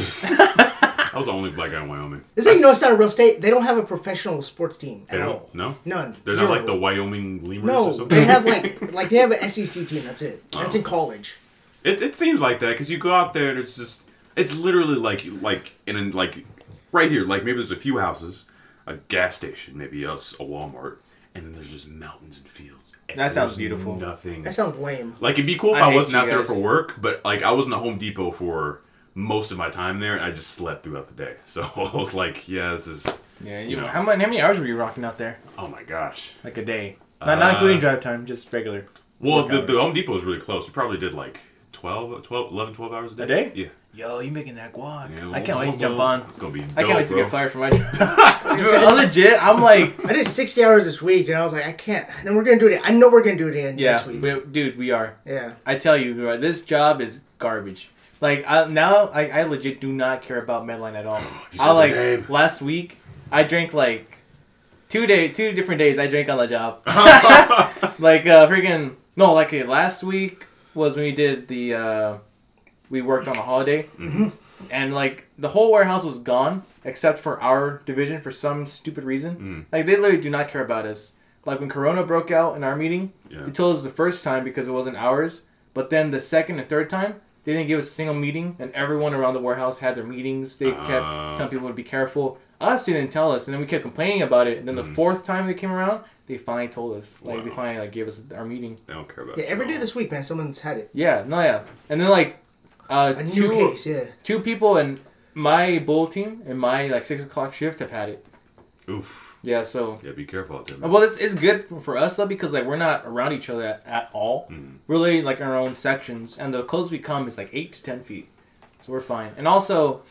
I was the only black guy in Wyoming. This how you know it's not a real state. They don't have a professional sports team They at don't. all. No. None. They're Zero. not like the Wyoming Lemurs or No, something. they have like like they have an SEC team. That's it. Oh. That's Oh. in college. It, it seems like that because you go out there and it's just it's literally like like in an, like right here like maybe there's a few houses, a gas station, maybe a, s- a Walmart, and then there's just mountains and fields. And That sounds there's beautiful. Nothing. That sounds lame. Like it'd be cool if I I, hate wasn't you out there guys. for work, but like I was in the Home Depot for most of my time there, and I just slept throughout the day. So I was like, yeah, this is Yeah, you, You know. how many how many hours were you rocking out there? oh my gosh. Like a day, not not Uh, including drive time, just regular. Well, Work the, the. Home Depot is really close. We probably did like 12, 12, 11, 12 hours a day. A day? Yeah. Yo, you making that guac? Yeah, I can't wait to jump on. It's gonna be. Dope, I can't wait to bro. get fired from my job. Dude, I'm legit. I'm like, I did 60 hours this week, and I was like, I can't. And we're gonna do it. I know we're gonna do it again yeah, next week. we, dude, we are. Yeah. I tell you, this job is garbage. Like I, now, I, I legit do not care about Medline at all. I like name. last week. I drank like two day, two different days. I drank on the job. like uh, freaking no, like uh, last week was when we did the uh, we worked on a holiday, Mm-hmm. and like the whole warehouse was gone except for our division for some stupid reason. Mm. Like they literally do not care about us. Like when Corona broke out in our meeting, Yeah. they told us the first time because it wasn't ours, but then the second and third time they didn't give us a single meeting, and everyone around the warehouse had their meetings. They Ah. kept telling people to be careful. Us they didn't tell us, and then we kept complaining about it. And then the fourth time they came around, they finally told us. Like they Mm. Finally like gave us our meeting. They don't care about. Yeah, you every at day all. this week, man, someone's had it. Yeah, no, yeah, and then like uh, A two new case, yeah. two people in my bull team and my like six o'clock shift have had it. Oof. Yeah, so Yeah, be careful out there. Man. well, it's, it's good for us though because like we're not around each other at, at all. Mm. Really, like in our own sections, and the closest we come is like eight to ten feet, so we're fine. And also,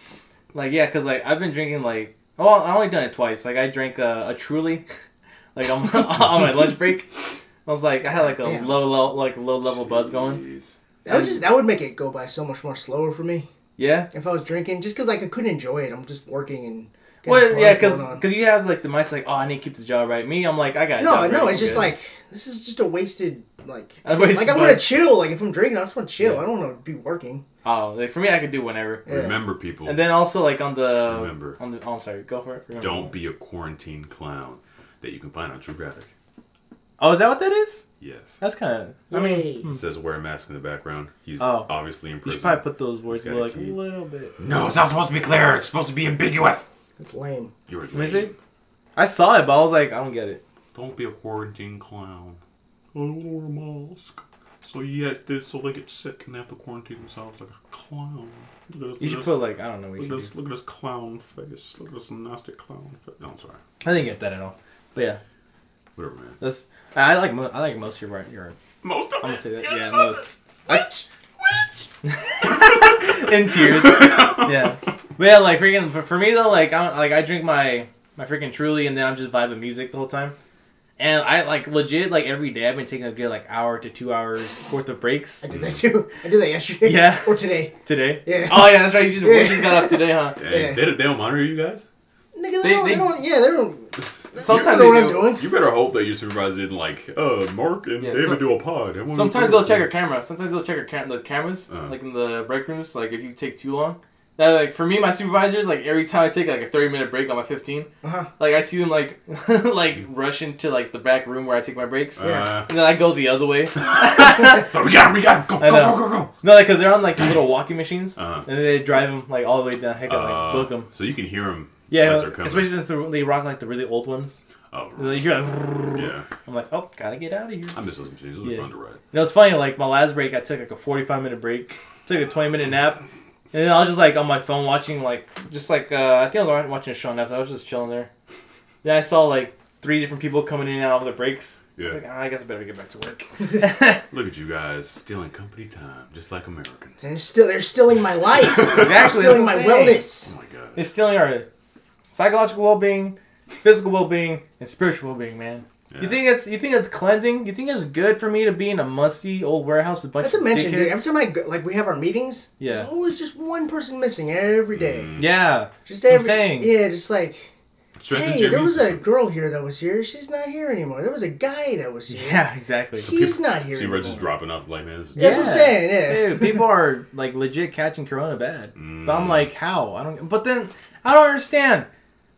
like yeah, because like I've been drinking like oh I only done it twice. Like I drank a, a Truly, like on, on my lunch break. I was like I had like a Damn. low low like low level buzz going. That would just that would make it go by so much more slower for me Yeah. if I was drinking, just because like I couldn't enjoy it. I'm just working and. Getting Well, yeah, buzz because you have like the mindset like, oh, I need to keep this job right. Me, I'm like, I got no, job no, right, it's I'm just good. like this is just a wasted like. A wasted like I'm gonna chill. Like if I'm drinking, I just want to chill. Yeah. I don't want to be working. oh, like for me, I could do whenever. Yeah. Remember, people. And then also like on the Remember. on the oh, I'm sorry, go for it. Remember. don't be a quarantine clown that you can find on True Graphic. Oh, is that what that is? Yes. That's kind of. I mean, It hmm. says wear a mask in the background. He's Oh. obviously in you should probably put those words got a a like a little bit. no, it's not supposed to be clear. It's supposed to be ambiguous. It's lame. You're Let me see. I saw it, but I was like, I don't get it. Don't be a quarantine clown. I don't wear a mask. So you get this, so they get sick and they have to quarantine themselves like a clown. Look at You this, should put like I don't know. What look you at this, do. look at this clown face. Look at this nasty clown face. No, I'm sorry. I didn't get that at all. But yeah, Whatever, man. that's I like mo- I like most of your right your Most of I'm gonna say that. You're Yeah, supposed most. to- Which? Which? in tears. yeah, but yeah, like freaking for, for me though, like I like I drink my my freaking Truly and then I'm just vibing music the whole time. And I like legit like every day I've been taking a good like hour to two hours worth of breaks I did that too. I did that yesterday. Yeah. Or today. today. Yeah. Oh yeah, that's right. You just, Yeah. you just got up today, huh? Dang, Yeah. they, they don't monitor you guys? Nigga, they, They- don't, they, they- don't. Yeah, they don't. Sometimes they they know what I'm do. doing. You better hope that your supervisor isn't like, uh, Mark and Yeah, David so- do a pod. I wanna Sometimes do they'll it." check your camera. Sometimes they'll check our cam- the cameras, Uh. like in the break rooms. Like if you take too long. That like for me, my supervisors like every time I take like a thirty minute break on my fifteen, Uh-huh. like I see them like like rush into like the back room where I take my breaks, Uh, and then I go the other way. so we got him, we got him. Go, I go, know. go, go, go. No, like, cause they're on like the little walking machines, Uh-huh. and then they drive them like all the way down. Heck, Uh, like book them. So you can hear them Yeah, as they're coming. especially since they're- they rock like the really old ones. oh, And you hear like, yeah. I'm like, oh, gotta get out of here. I miss those machines. Those Yeah. are fun to ride. You know, it's funny. Like my last break, I took like a forty-five minute break, took a twenty-minute nap, and then I was just like on my phone watching like just like uh, I think I was watching a show on Netflix. I was just chilling there. Then I saw like three different people coming in and out of the breaks. I was Yeah. like, ah, I guess I better get back to work. Look at you guys stealing company time, just like Americans. And still, they're stealing my life. Exactly, They're stealing that's my what I'm wellness. Oh my god. it's stealing our psychological well-being, physical well-being, and spiritual well-being, man. Yeah. You think it's you think it's cleansing? You think it's good for me to be in a musty old warehouse with a bunch Not to of mention, dude, dickheads? every time I go, like we have our meetings, Yeah. there's always just one person missing every day. Mm. yeah, Just That's I'm every, saying. yeah, just like, hey, there was a girl here that was here. She's not here anymore. There was a guy that was here. yeah, exactly. He's not here So you were just dropping off like, man, this is That's what I'm saying. Yeah. Dude, people are like legit catching corona bad. But I'm Mm. like, how? I don't. But then I don't understand.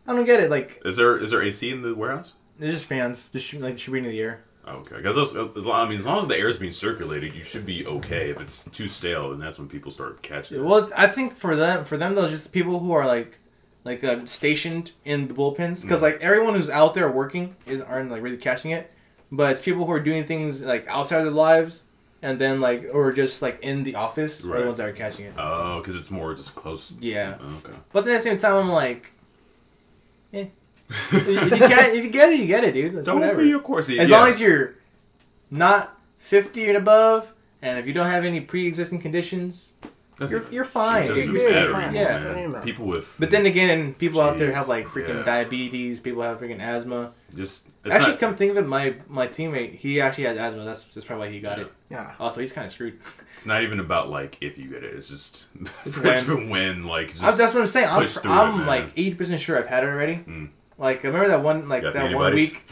I don't get it. Like, Is there is there AC in the warehouse? it's just fans, just like in the air. Oh, okay, because as, long, I mean, as long as the air is being circulated, you should be okay. If it's too stale, then that's when people start catching. it. Well, it's- I think for them, for them though, just people who are like, like uh, stationed in the bullpens, because Mm. like everyone who's out there working is aren't like really catching it, but it's people who are doing things like outside of their lives, and then like or just like in the office are Right. the ones that are catching it. Oh, because it's more just close. Yeah. Oh, okay. But then at the same time, I'm like. If you get if you get it, you get it, dude. That's Don't whatever. be a course. as long as you're not 50 and above And if you don't have any pre-existing conditions, You're- you're fine. Doesn't You're even good, matter fine. anymore, Yeah. man. Don't even matter. People with but then again, people out there have like freaking yeah. diabetes. People have freaking asthma. just it's actually, not- come think of it, my my teammate, he actually had asthma. That's that's probably why he got Yeah. it. Yeah. Also, he's kind of screwed. It's not even about like if you get it. It's just It's it's when. been when like just I, that's what I'm saying. I'm, push through it, I'm man. like eighty percent sure I've had it already. Mm. Like I remember that one like that one antibodies? week.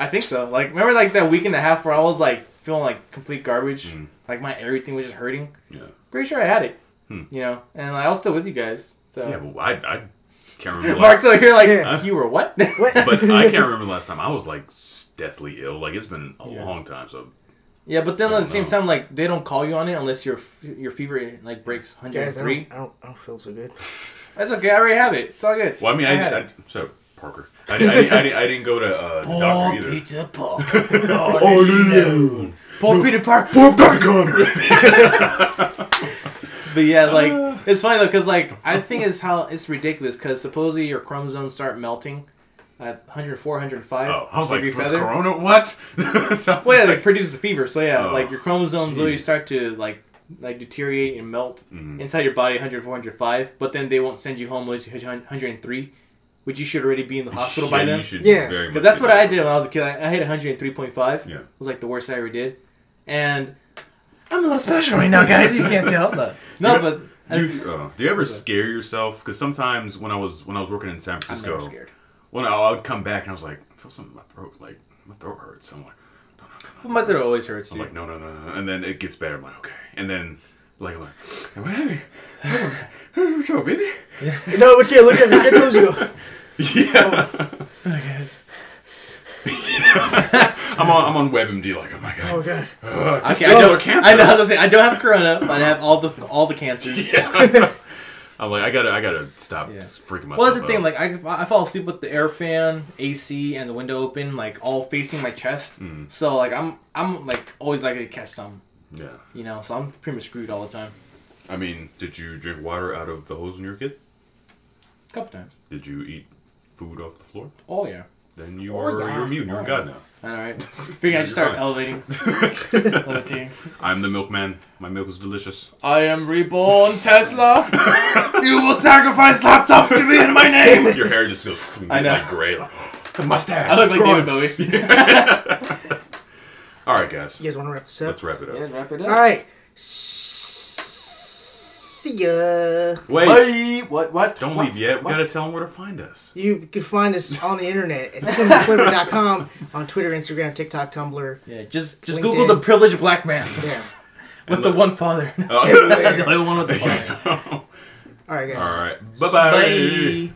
I think so. Like remember like that week and a half where I was like feeling like complete garbage. Mm. Like my everything was just hurting. yeah. Pretty sure I had it. Hmm. You know, and I was still with you guys. So Yeah, but I I can't remember. Mark's Last, over here like Yeah. you were what? What? but I can't remember the last time I was like deathly ill. Like it's been a Yeah. long time. So yeah, but then at the same know. time, like they don't call you on it unless your your fever like breaks Guys, I 103. don't, I don't, I don't feel so good. That's okay. I already have it. It's all good. well, I mean, I, had I, it. so Parker. I, didn't- I, didn't, I, didn't, I didn't go to uh, the doctor either. Peter Paul. Oh, no. Paul Peter Park. But yeah, like it's funny though, cause like I think is how it's ridiculous, cause supposedly your chromosomes start melting at 104, 105. Oh, I was like, your for Corona, what? So- Well, yeah, like produces the fever. So yeah, Oh, like your chromosomes literally start to like like deteriorate and melt Mhm. inside your body 104, 105. But then they won't send you home unless you hit 103, which you should already be in the hospital by Yeah, then. You should Yeah. Because that's what I did when I was a kid. I, I hit 103.5. Yeah. It was like the worst I ever did. And I'm a little special right now, guys. You can't tell. No, no but You, uh, do you ever scare yourself? Because sometimes when I was when I was working in San I'm Francisco, never scared. when I, I would come back and I was like, I feel something in my throat, like my throat hurts. I'm like, no, no, no, no. Well, my throat always hurts. I'm Dude. like, no, no, no, no. And then it gets better. I'm like, okay. And then, like, I'm like, am I having? What's up, baby? You know, but yeah, look at the symptoms. You go, Yeah. I'm on I'm on WebMD. Like, oh my god. oh god, god. uh, Okay, I don't, cancer. I know. I was gonna say I don't have corona, but I have all the all the cancers. Yeah. I'm like, I gotta, I gotta stop Yeah. freaking myself. Well, that's the thing. out. Like, I, I fall asleep with the air fan, AC, and the window open, like all facing my chest. Mm. So like I'm I'm like always likely to catch some, yeah. you know. So I'm pretty much screwed all the time. I mean, did you drink water out of the hose when you were a kid? A couple times. Did you eat food off the floor? Oh yeah. Then you Oh, are yeah. you're immune. You're a oh, god now. All right. Figuring I just start elevating, levitating. I'm the milkman. My milk is delicious. I am reborn, Tesla. you will sacrifice laptops to me in my name. Your hair just goes I know. like gray. Like, the mustache. I look it's like growing. David Bowie. All right, guys. You guys want to wrap this up? Let's wrap it up. wrap it All right. See ya. Wait. Bye. What? What? Don't what? leave yet. We What? gotta tell them where to find us. You can find us on the internet at cinemaflavor.com on Twitter, Instagram, TikTok, Tumblr. Yeah, just just LinkedIn. Google the privileged black man Yeah. with the one father. Oh. the one with the father. All right, guys. All right. Bye-bye. Bye.